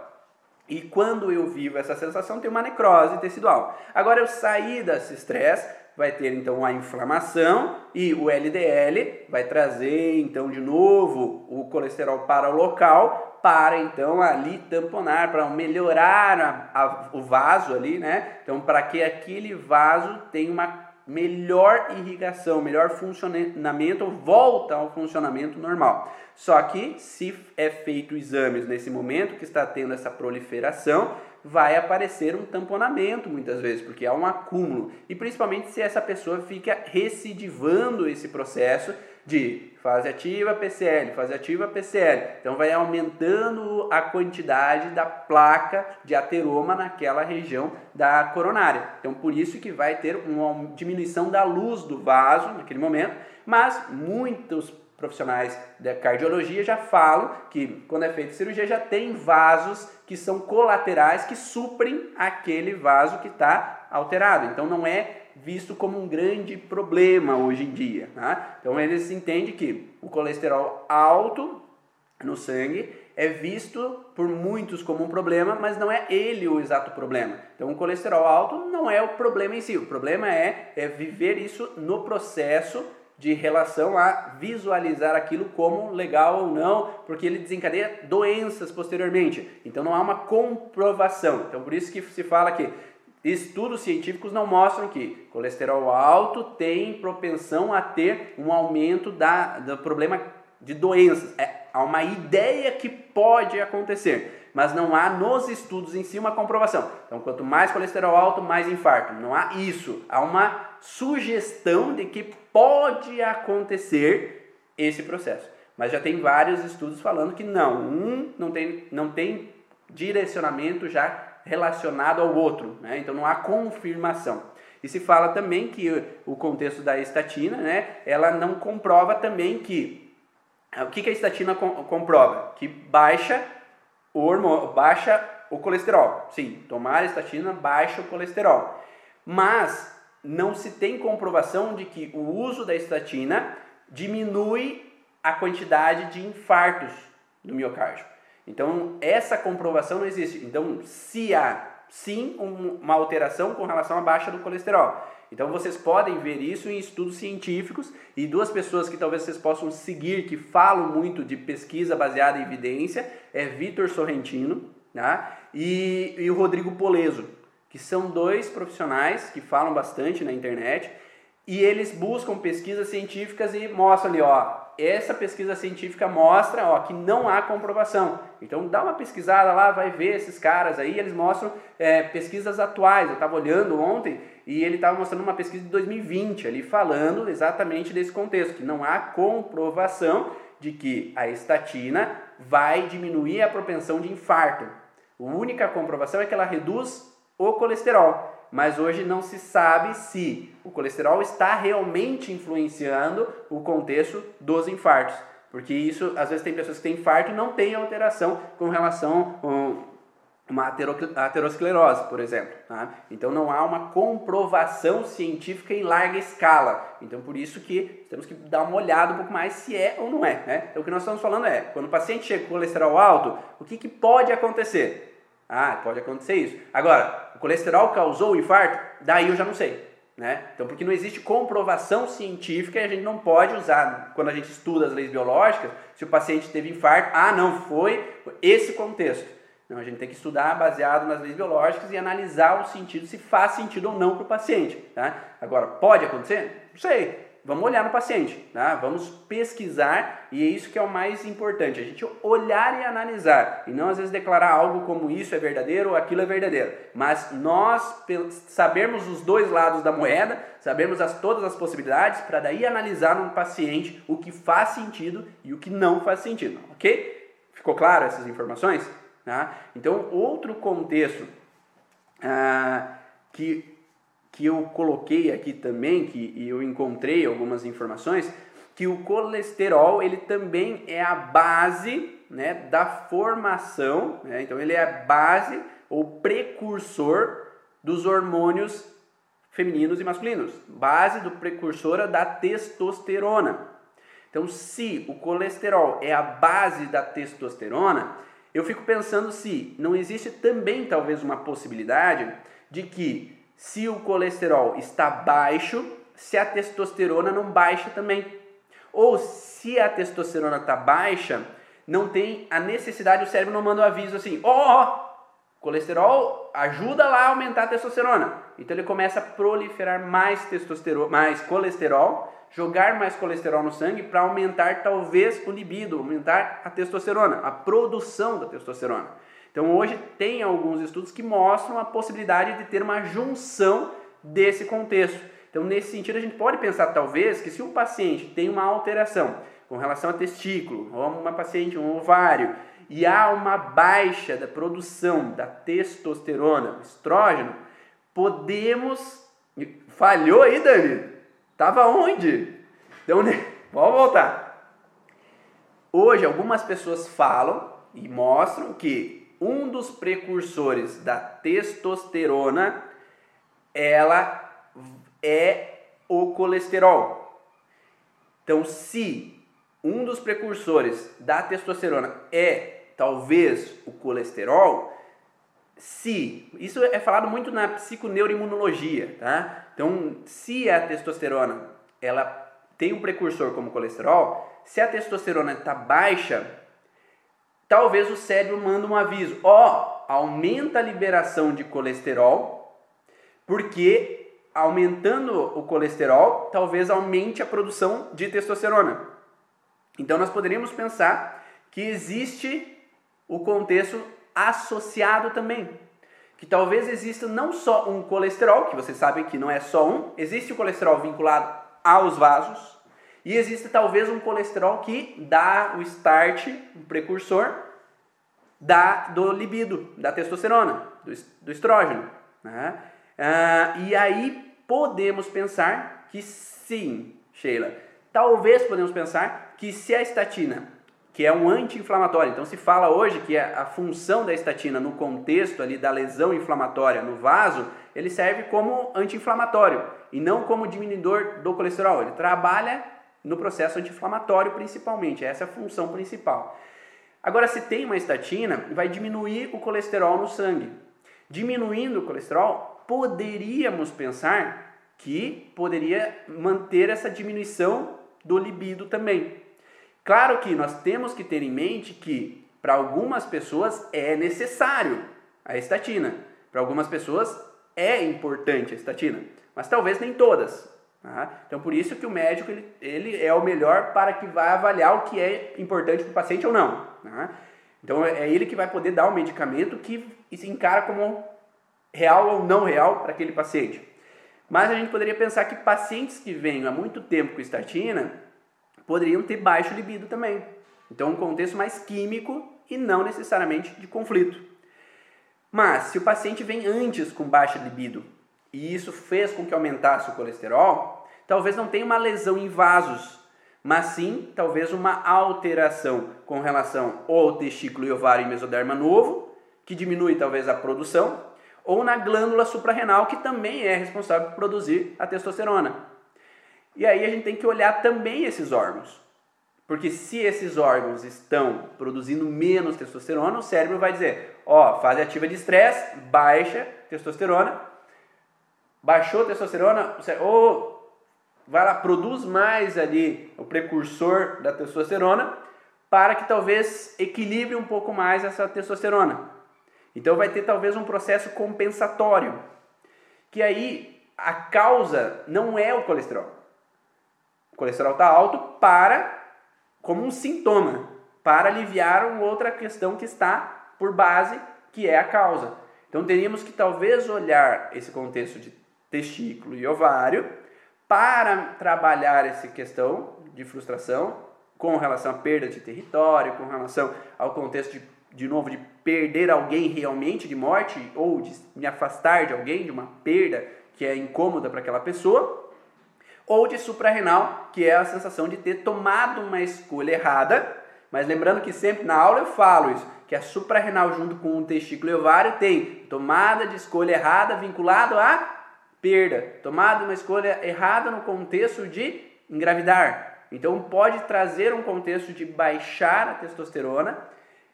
E quando eu vivo essa sensação, tem uma necrose tecidual. Agora eu saí desse estresse, vai ter então a inflamação e o LDL vai trazer então de novo o colesterol para o local para então ali tamponar, para melhorar a, a, o vaso ali, né? Então para que aquele vaso tenha uma melhor irrigação, melhor funcionamento, volta ao funcionamento normal. Só que se é feito exames nesse momento que está tendo essa proliferação, vai aparecer um tamponamento muitas vezes, porque há um acúmulo. E principalmente se essa pessoa fica recidivando esse processo de fase ativa PCL, fase ativa PCL. Então vai aumentando a quantidade da placa de ateroma naquela região da coronária. Então por isso que vai ter uma diminuição da luz do vaso naquele momento, mas muitos profissionais da cardiologia já falam que quando é feita cirurgia já tem vasos que são colaterais que suprem aquele vaso que está alterado. Então não é visto como um grande problema hoje em dia. Tá? Então eles entendem que o colesterol alto no sangue é visto por muitos como um problema, mas não é ele o exato problema. Então, o colesterol alto não é o problema em si. O problema é, é viver isso no processo de relação a visualizar aquilo como legal ou não, porque ele desencadeia doenças posteriormente. Então não há uma comprovação. Então por isso que se fala que estudos científicos não mostram que colesterol alto tem propensão a ter um aumento da, do problema de doenças. É, há uma ideia que pode acontecer, mas não há nos estudos em si uma comprovação. Então, quanto mais colesterol alto, mais infarto. Não há isso. Há uma sugestão de que pode acontecer esse processo. Mas já tem vários estudos falando que não, um não tem, não tem direcionamento já relacionado ao outro, né? então não há confirmação. E se fala também que o contexto da estatina, né, ela não comprova também que o que, que a estatina comprova? Que baixa o hormônio, baixa o colesterol. Sim, tomar estatina baixa o colesterol. Mas não se tem comprovação de que o uso da estatina diminui a quantidade de infartos do miocárdio. Então, essa comprovação não existe. Então, se há sim uma alteração com relação à baixa do colesterol. Então vocês podem ver isso em estudos científicos e duas pessoas que talvez vocês possam seguir que falam muito de pesquisa baseada em evidência é Vitor Sorrentino tá? e, e o Rodrigo Poleso, que são dois profissionais que falam bastante na internet e eles buscam pesquisas científicas e mostram ali, ó, essa pesquisa científica mostra ó, que não há comprovação. Então dá uma pesquisada lá, vai ver esses caras aí, eles mostram é, pesquisas atuais. Eu estava olhando ontem e ele estava mostrando uma pesquisa de 2020 ali, falando exatamente desse contexto, que não há comprovação de que a estatina vai diminuir a propensão de infarto. A única comprovação é que ela reduz o colesterol mas hoje não se sabe se o colesterol está realmente influenciando o contexto dos infartos. Porque isso, às vezes, tem pessoas que têm infarto e não têm alteração com relação a uma aterosclerose, por exemplo. Tá? Então não há uma comprovação científica em larga escala. Então por isso que temos que dar uma olhada um pouco mais se é ou não é. Né? Então o que nós estamos falando é, quando o paciente chega com colesterol alto, o que, que pode acontecer? Ah, pode acontecer isso. Agora, o colesterol causou o infarto? Daí eu já não sei. Né? Então, porque não existe comprovação científica e a gente não pode usar, quando a gente estuda as leis biológicas, se o paciente teve infarto, ah, não, foi esse contexto. Não, a gente tem que estudar baseado nas leis biológicas e analisar o sentido, se faz sentido ou não para o paciente. Tá? Agora, pode acontecer? Não sei. Vamos olhar no paciente, tá? vamos pesquisar e é isso que é o mais importante, a gente olhar e analisar e não às vezes declarar algo como isso é verdadeiro ou aquilo é verdadeiro, mas nós sabermos os dois lados da moeda, sabermos as, todas as possibilidades para daí analisar no paciente o que faz sentido e o que não faz sentido, ok? Ficou claro essas informações? Tá? Então, outro contexto ah, que que eu coloquei aqui também, que eu encontrei algumas informações, que o colesterol ele também é a base né, da formação, né? então ele é a base ou precursor dos hormônios femininos e masculinos, base do precursora da testosterona. Então, se o colesterol é a base da testosterona, eu fico pensando se não existe também talvez uma possibilidade de que se o colesterol está baixo, se a testosterona não baixa também. Ou se a testosterona está baixa, não tem a necessidade, o cérebro não manda o um aviso assim, ó, oh, colesterol ajuda lá a aumentar a testosterona. Então ele começa a proliferar mais testosterona, mais colesterol, jogar mais colesterol no sangue para aumentar talvez o libido, aumentar a testosterona, a produção da testosterona. Então hoje tem alguns estudos que mostram a possibilidade de ter uma junção desse contexto. Então nesse sentido a gente pode pensar talvez que se um paciente tem uma alteração com relação a testículo, ou uma paciente um ovário, e há uma baixa da produção da testosterona, estrógeno, podemos falhou aí, Dani? Tava onde? Então, né? Vamos voltar. Hoje algumas pessoas falam e mostram que um dos precursores da testosterona, ela é o colesterol. Então, se um dos precursores da testosterona é talvez o colesterol, se isso é falado muito na psiconeuroimunologia, tá? Então, se a testosterona ela tem um precursor como colesterol, se a testosterona está baixa, talvez o cérebro manda um aviso: ó, oh, aumenta a liberação de colesterol, porque aumentando o colesterol, talvez aumente a produção de testosterona. Então nós poderíamos pensar que existe o contexto associado também. Que talvez exista não só um colesterol, que vocês sabem que não é só um, existe o colesterol vinculado aos vasos, e existe talvez um colesterol que dá o start, um precursor da, do libido, da testosterona, do, do estrógeno. Né? Ah, e aí podemos pensar que sim, Sheila. Talvez podemos pensar que se a estatina, que é um anti-inflamatório, então se fala hoje que a, função da estatina no contexto ali da lesão inflamatória no vaso, ele serve como anti-inflamatório e não como diminuidor do colesterol. Ele trabalha no processo anti-inflamatório principalmente, essa é a função principal. Agora, se tem uma estatina, vai diminuir o colesterol no sangue. Diminuindo o colesterol, poderíamos pensar que poderia manter essa diminuição do libido também. Claro que nós temos que ter em mente que para algumas pessoas é necessário a estatina, para algumas pessoas é importante a estatina, mas talvez nem todas. Tá? Então por isso que o médico ele, ele, é o melhor para que vá avaliar o que é importante para o paciente ou não. Tá? Então é ele que vai poder dar o medicamento que se encara como real ou não real para aquele paciente. Mas a gente poderia pensar que pacientes que vêm há muito tempo com estatina poderiam ter baixo libido também. Então, um contexto mais químico e não necessariamente de conflito. Mas, se o paciente vem antes com baixa libido e isso fez com que aumentasse o colesterol, talvez não tenha uma lesão em vasos, mas sim talvez uma alteração com relação ao testículo e ovário e mesoderma novo, que diminui talvez a produção, ou na glândula suprarrenal, que também é responsável por produzir a testosterona. E aí a gente tem que olhar também esses órgãos. Porque se esses órgãos estão produzindo menos testosterona, o cérebro vai dizer, ó, fase ativa de estresse, baixa testosterona. Baixou testosterona, ou vai lá, produz mais ali o precursor da testosterona para que talvez equilibre um pouco mais essa testosterona. Então vai ter talvez um processo compensatório, que aí a causa não é o colesterol. Colesterol está alto para como um sintoma, para aliviar uma outra questão que está por base, que é a causa. Então teríamos que talvez olhar esse contexto de testículo e ovário para trabalhar essa questão de frustração com relação à perda de território, com relação ao contexto de de novo, de perder alguém realmente de morte ou de me afastar de alguém, de uma perda que é incômoda para aquela pessoa, ou de suprarrenal, que é a sensação de ter tomado uma escolha errada. Mas lembrando que sempre na aula eu falo isso, que a suprarrenal junto com o testículo e ovário tem tomada de escolha errada vinculado à perda, tomada uma escolha errada no contexto de engravidar. Então pode trazer um contexto de baixar a testosterona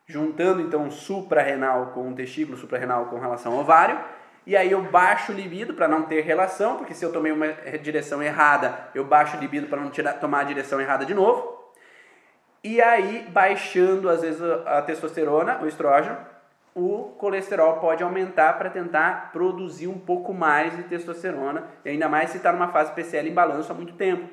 juntando então suprarrenal com o testículo suprarrenal com relação ao ovário, e aí eu baixo o libido para não ter relação, porque se eu tomei uma direção errada, eu baixo o libido para não tirar, tomar a direção errada de novo. E aí, baixando às vezes a testosterona, o estrógeno, o colesterol pode aumentar para tentar produzir um pouco mais de testosterona, e ainda mais se está numa fase PCL em balanço há muito tempo.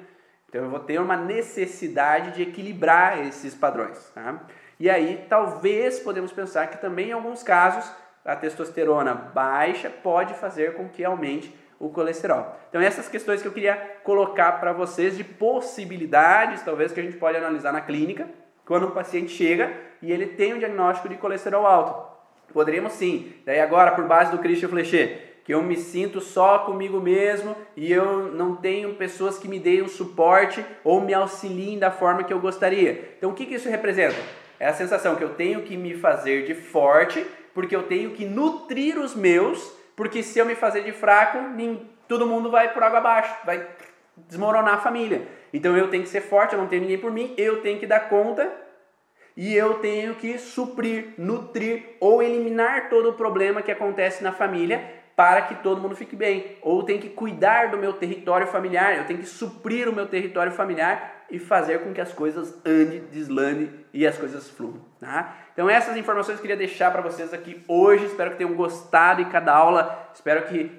Então eu vou ter uma necessidade de equilibrar esses padrões. Tá? E aí, talvez podemos pensar que também em alguns casos a testosterona baixa pode fazer com que aumente o colesterol. Então essas questões que eu queria colocar para vocês de possibilidades, talvez que a gente pode analisar na clínica, quando o paciente chega e ele tem um diagnóstico de colesterol alto. Poderíamos sim. Daí agora por base do Christian Flechet, que eu me sinto só comigo mesmo e eu não tenho pessoas que me deem um suporte ou me auxiliem da forma que eu gostaria. Então o que, que isso representa? É a sensação que eu tenho que me fazer de forte, porque eu tenho que nutrir os meus, porque se eu me fazer de fraco, todo mundo vai por água abaixo, vai desmoronar a família. Então eu tenho que ser forte, eu não tenho ninguém por mim, eu tenho que dar conta e eu tenho que suprir, nutrir ou eliminar todo o problema que acontece na família para que todo mundo fique bem. Ou tem que cuidar do meu território familiar, eu tenho que suprir o meu território familiar e fazer com que as coisas andem, deslande e as coisas fluam. Tá? Então essas informações eu queria deixar para vocês aqui hoje. Espero que tenham gostado de cada aula. Espero que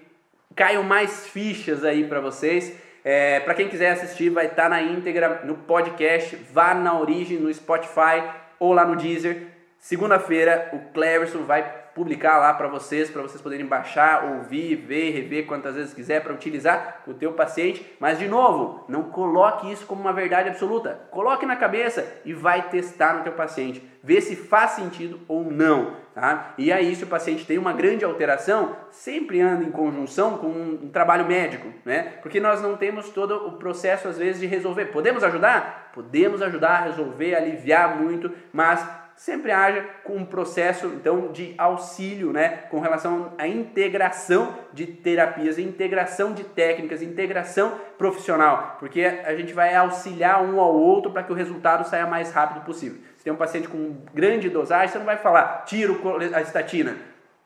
caiam mais fichas aí para vocês. É, para quem quiser assistir, vai estar tá na íntegra no podcast, vá na origem no Spotify ou lá no Deezer. Segunda-feira o Cleverson vai publicar lá para vocês, para vocês poderem baixar, ouvir, ver, rever quantas vezes quiser para utilizar o teu paciente. Mas de novo, não coloque isso como uma verdade absoluta. Coloque na cabeça e vai testar no teu paciente, ver se faz sentido ou não, tá? E aí se o paciente tem uma grande alteração, sempre anda em conjunção com um trabalho médico, né? Porque nós não temos todo o processo às vezes de resolver. Podemos ajudar? Podemos ajudar a resolver, aliviar muito, mas sempre haja com um processo então de auxílio, né, com relação à integração de terapias, integração de técnicas, integração profissional, porque a gente vai auxiliar um ao outro para que o resultado saia mais rápido possível. Se tem um paciente com grande dosagem, você não vai falar tira a estatina.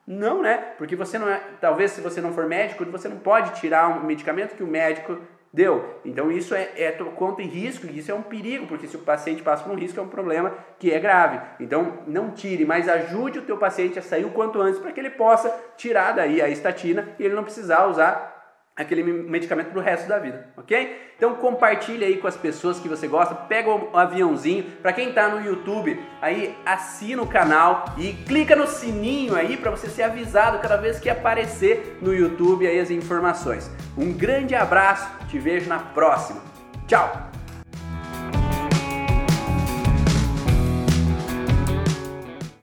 Não, né? Porque você não é. Talvez se você não for médico, você não pode tirar um medicamento que o médico deu. Então isso é, é conta em risco isso é um perigo, porque se o paciente passa por um risco é um problema que é grave. Então não tire, mas ajude o teu paciente a sair o quanto antes para que ele possa tirar daí a estatina e ele não precisar usar aquele medicamento pro resto da vida, ok? Então compartilha aí com as pessoas que você gosta, pega o aviãozinho, para quem está no YouTube, aí assina o canal e clica no sininho aí para você ser avisado cada vez que aparecer no YouTube aí as informações. Um grande abraço, te vejo na próxima. Tchau.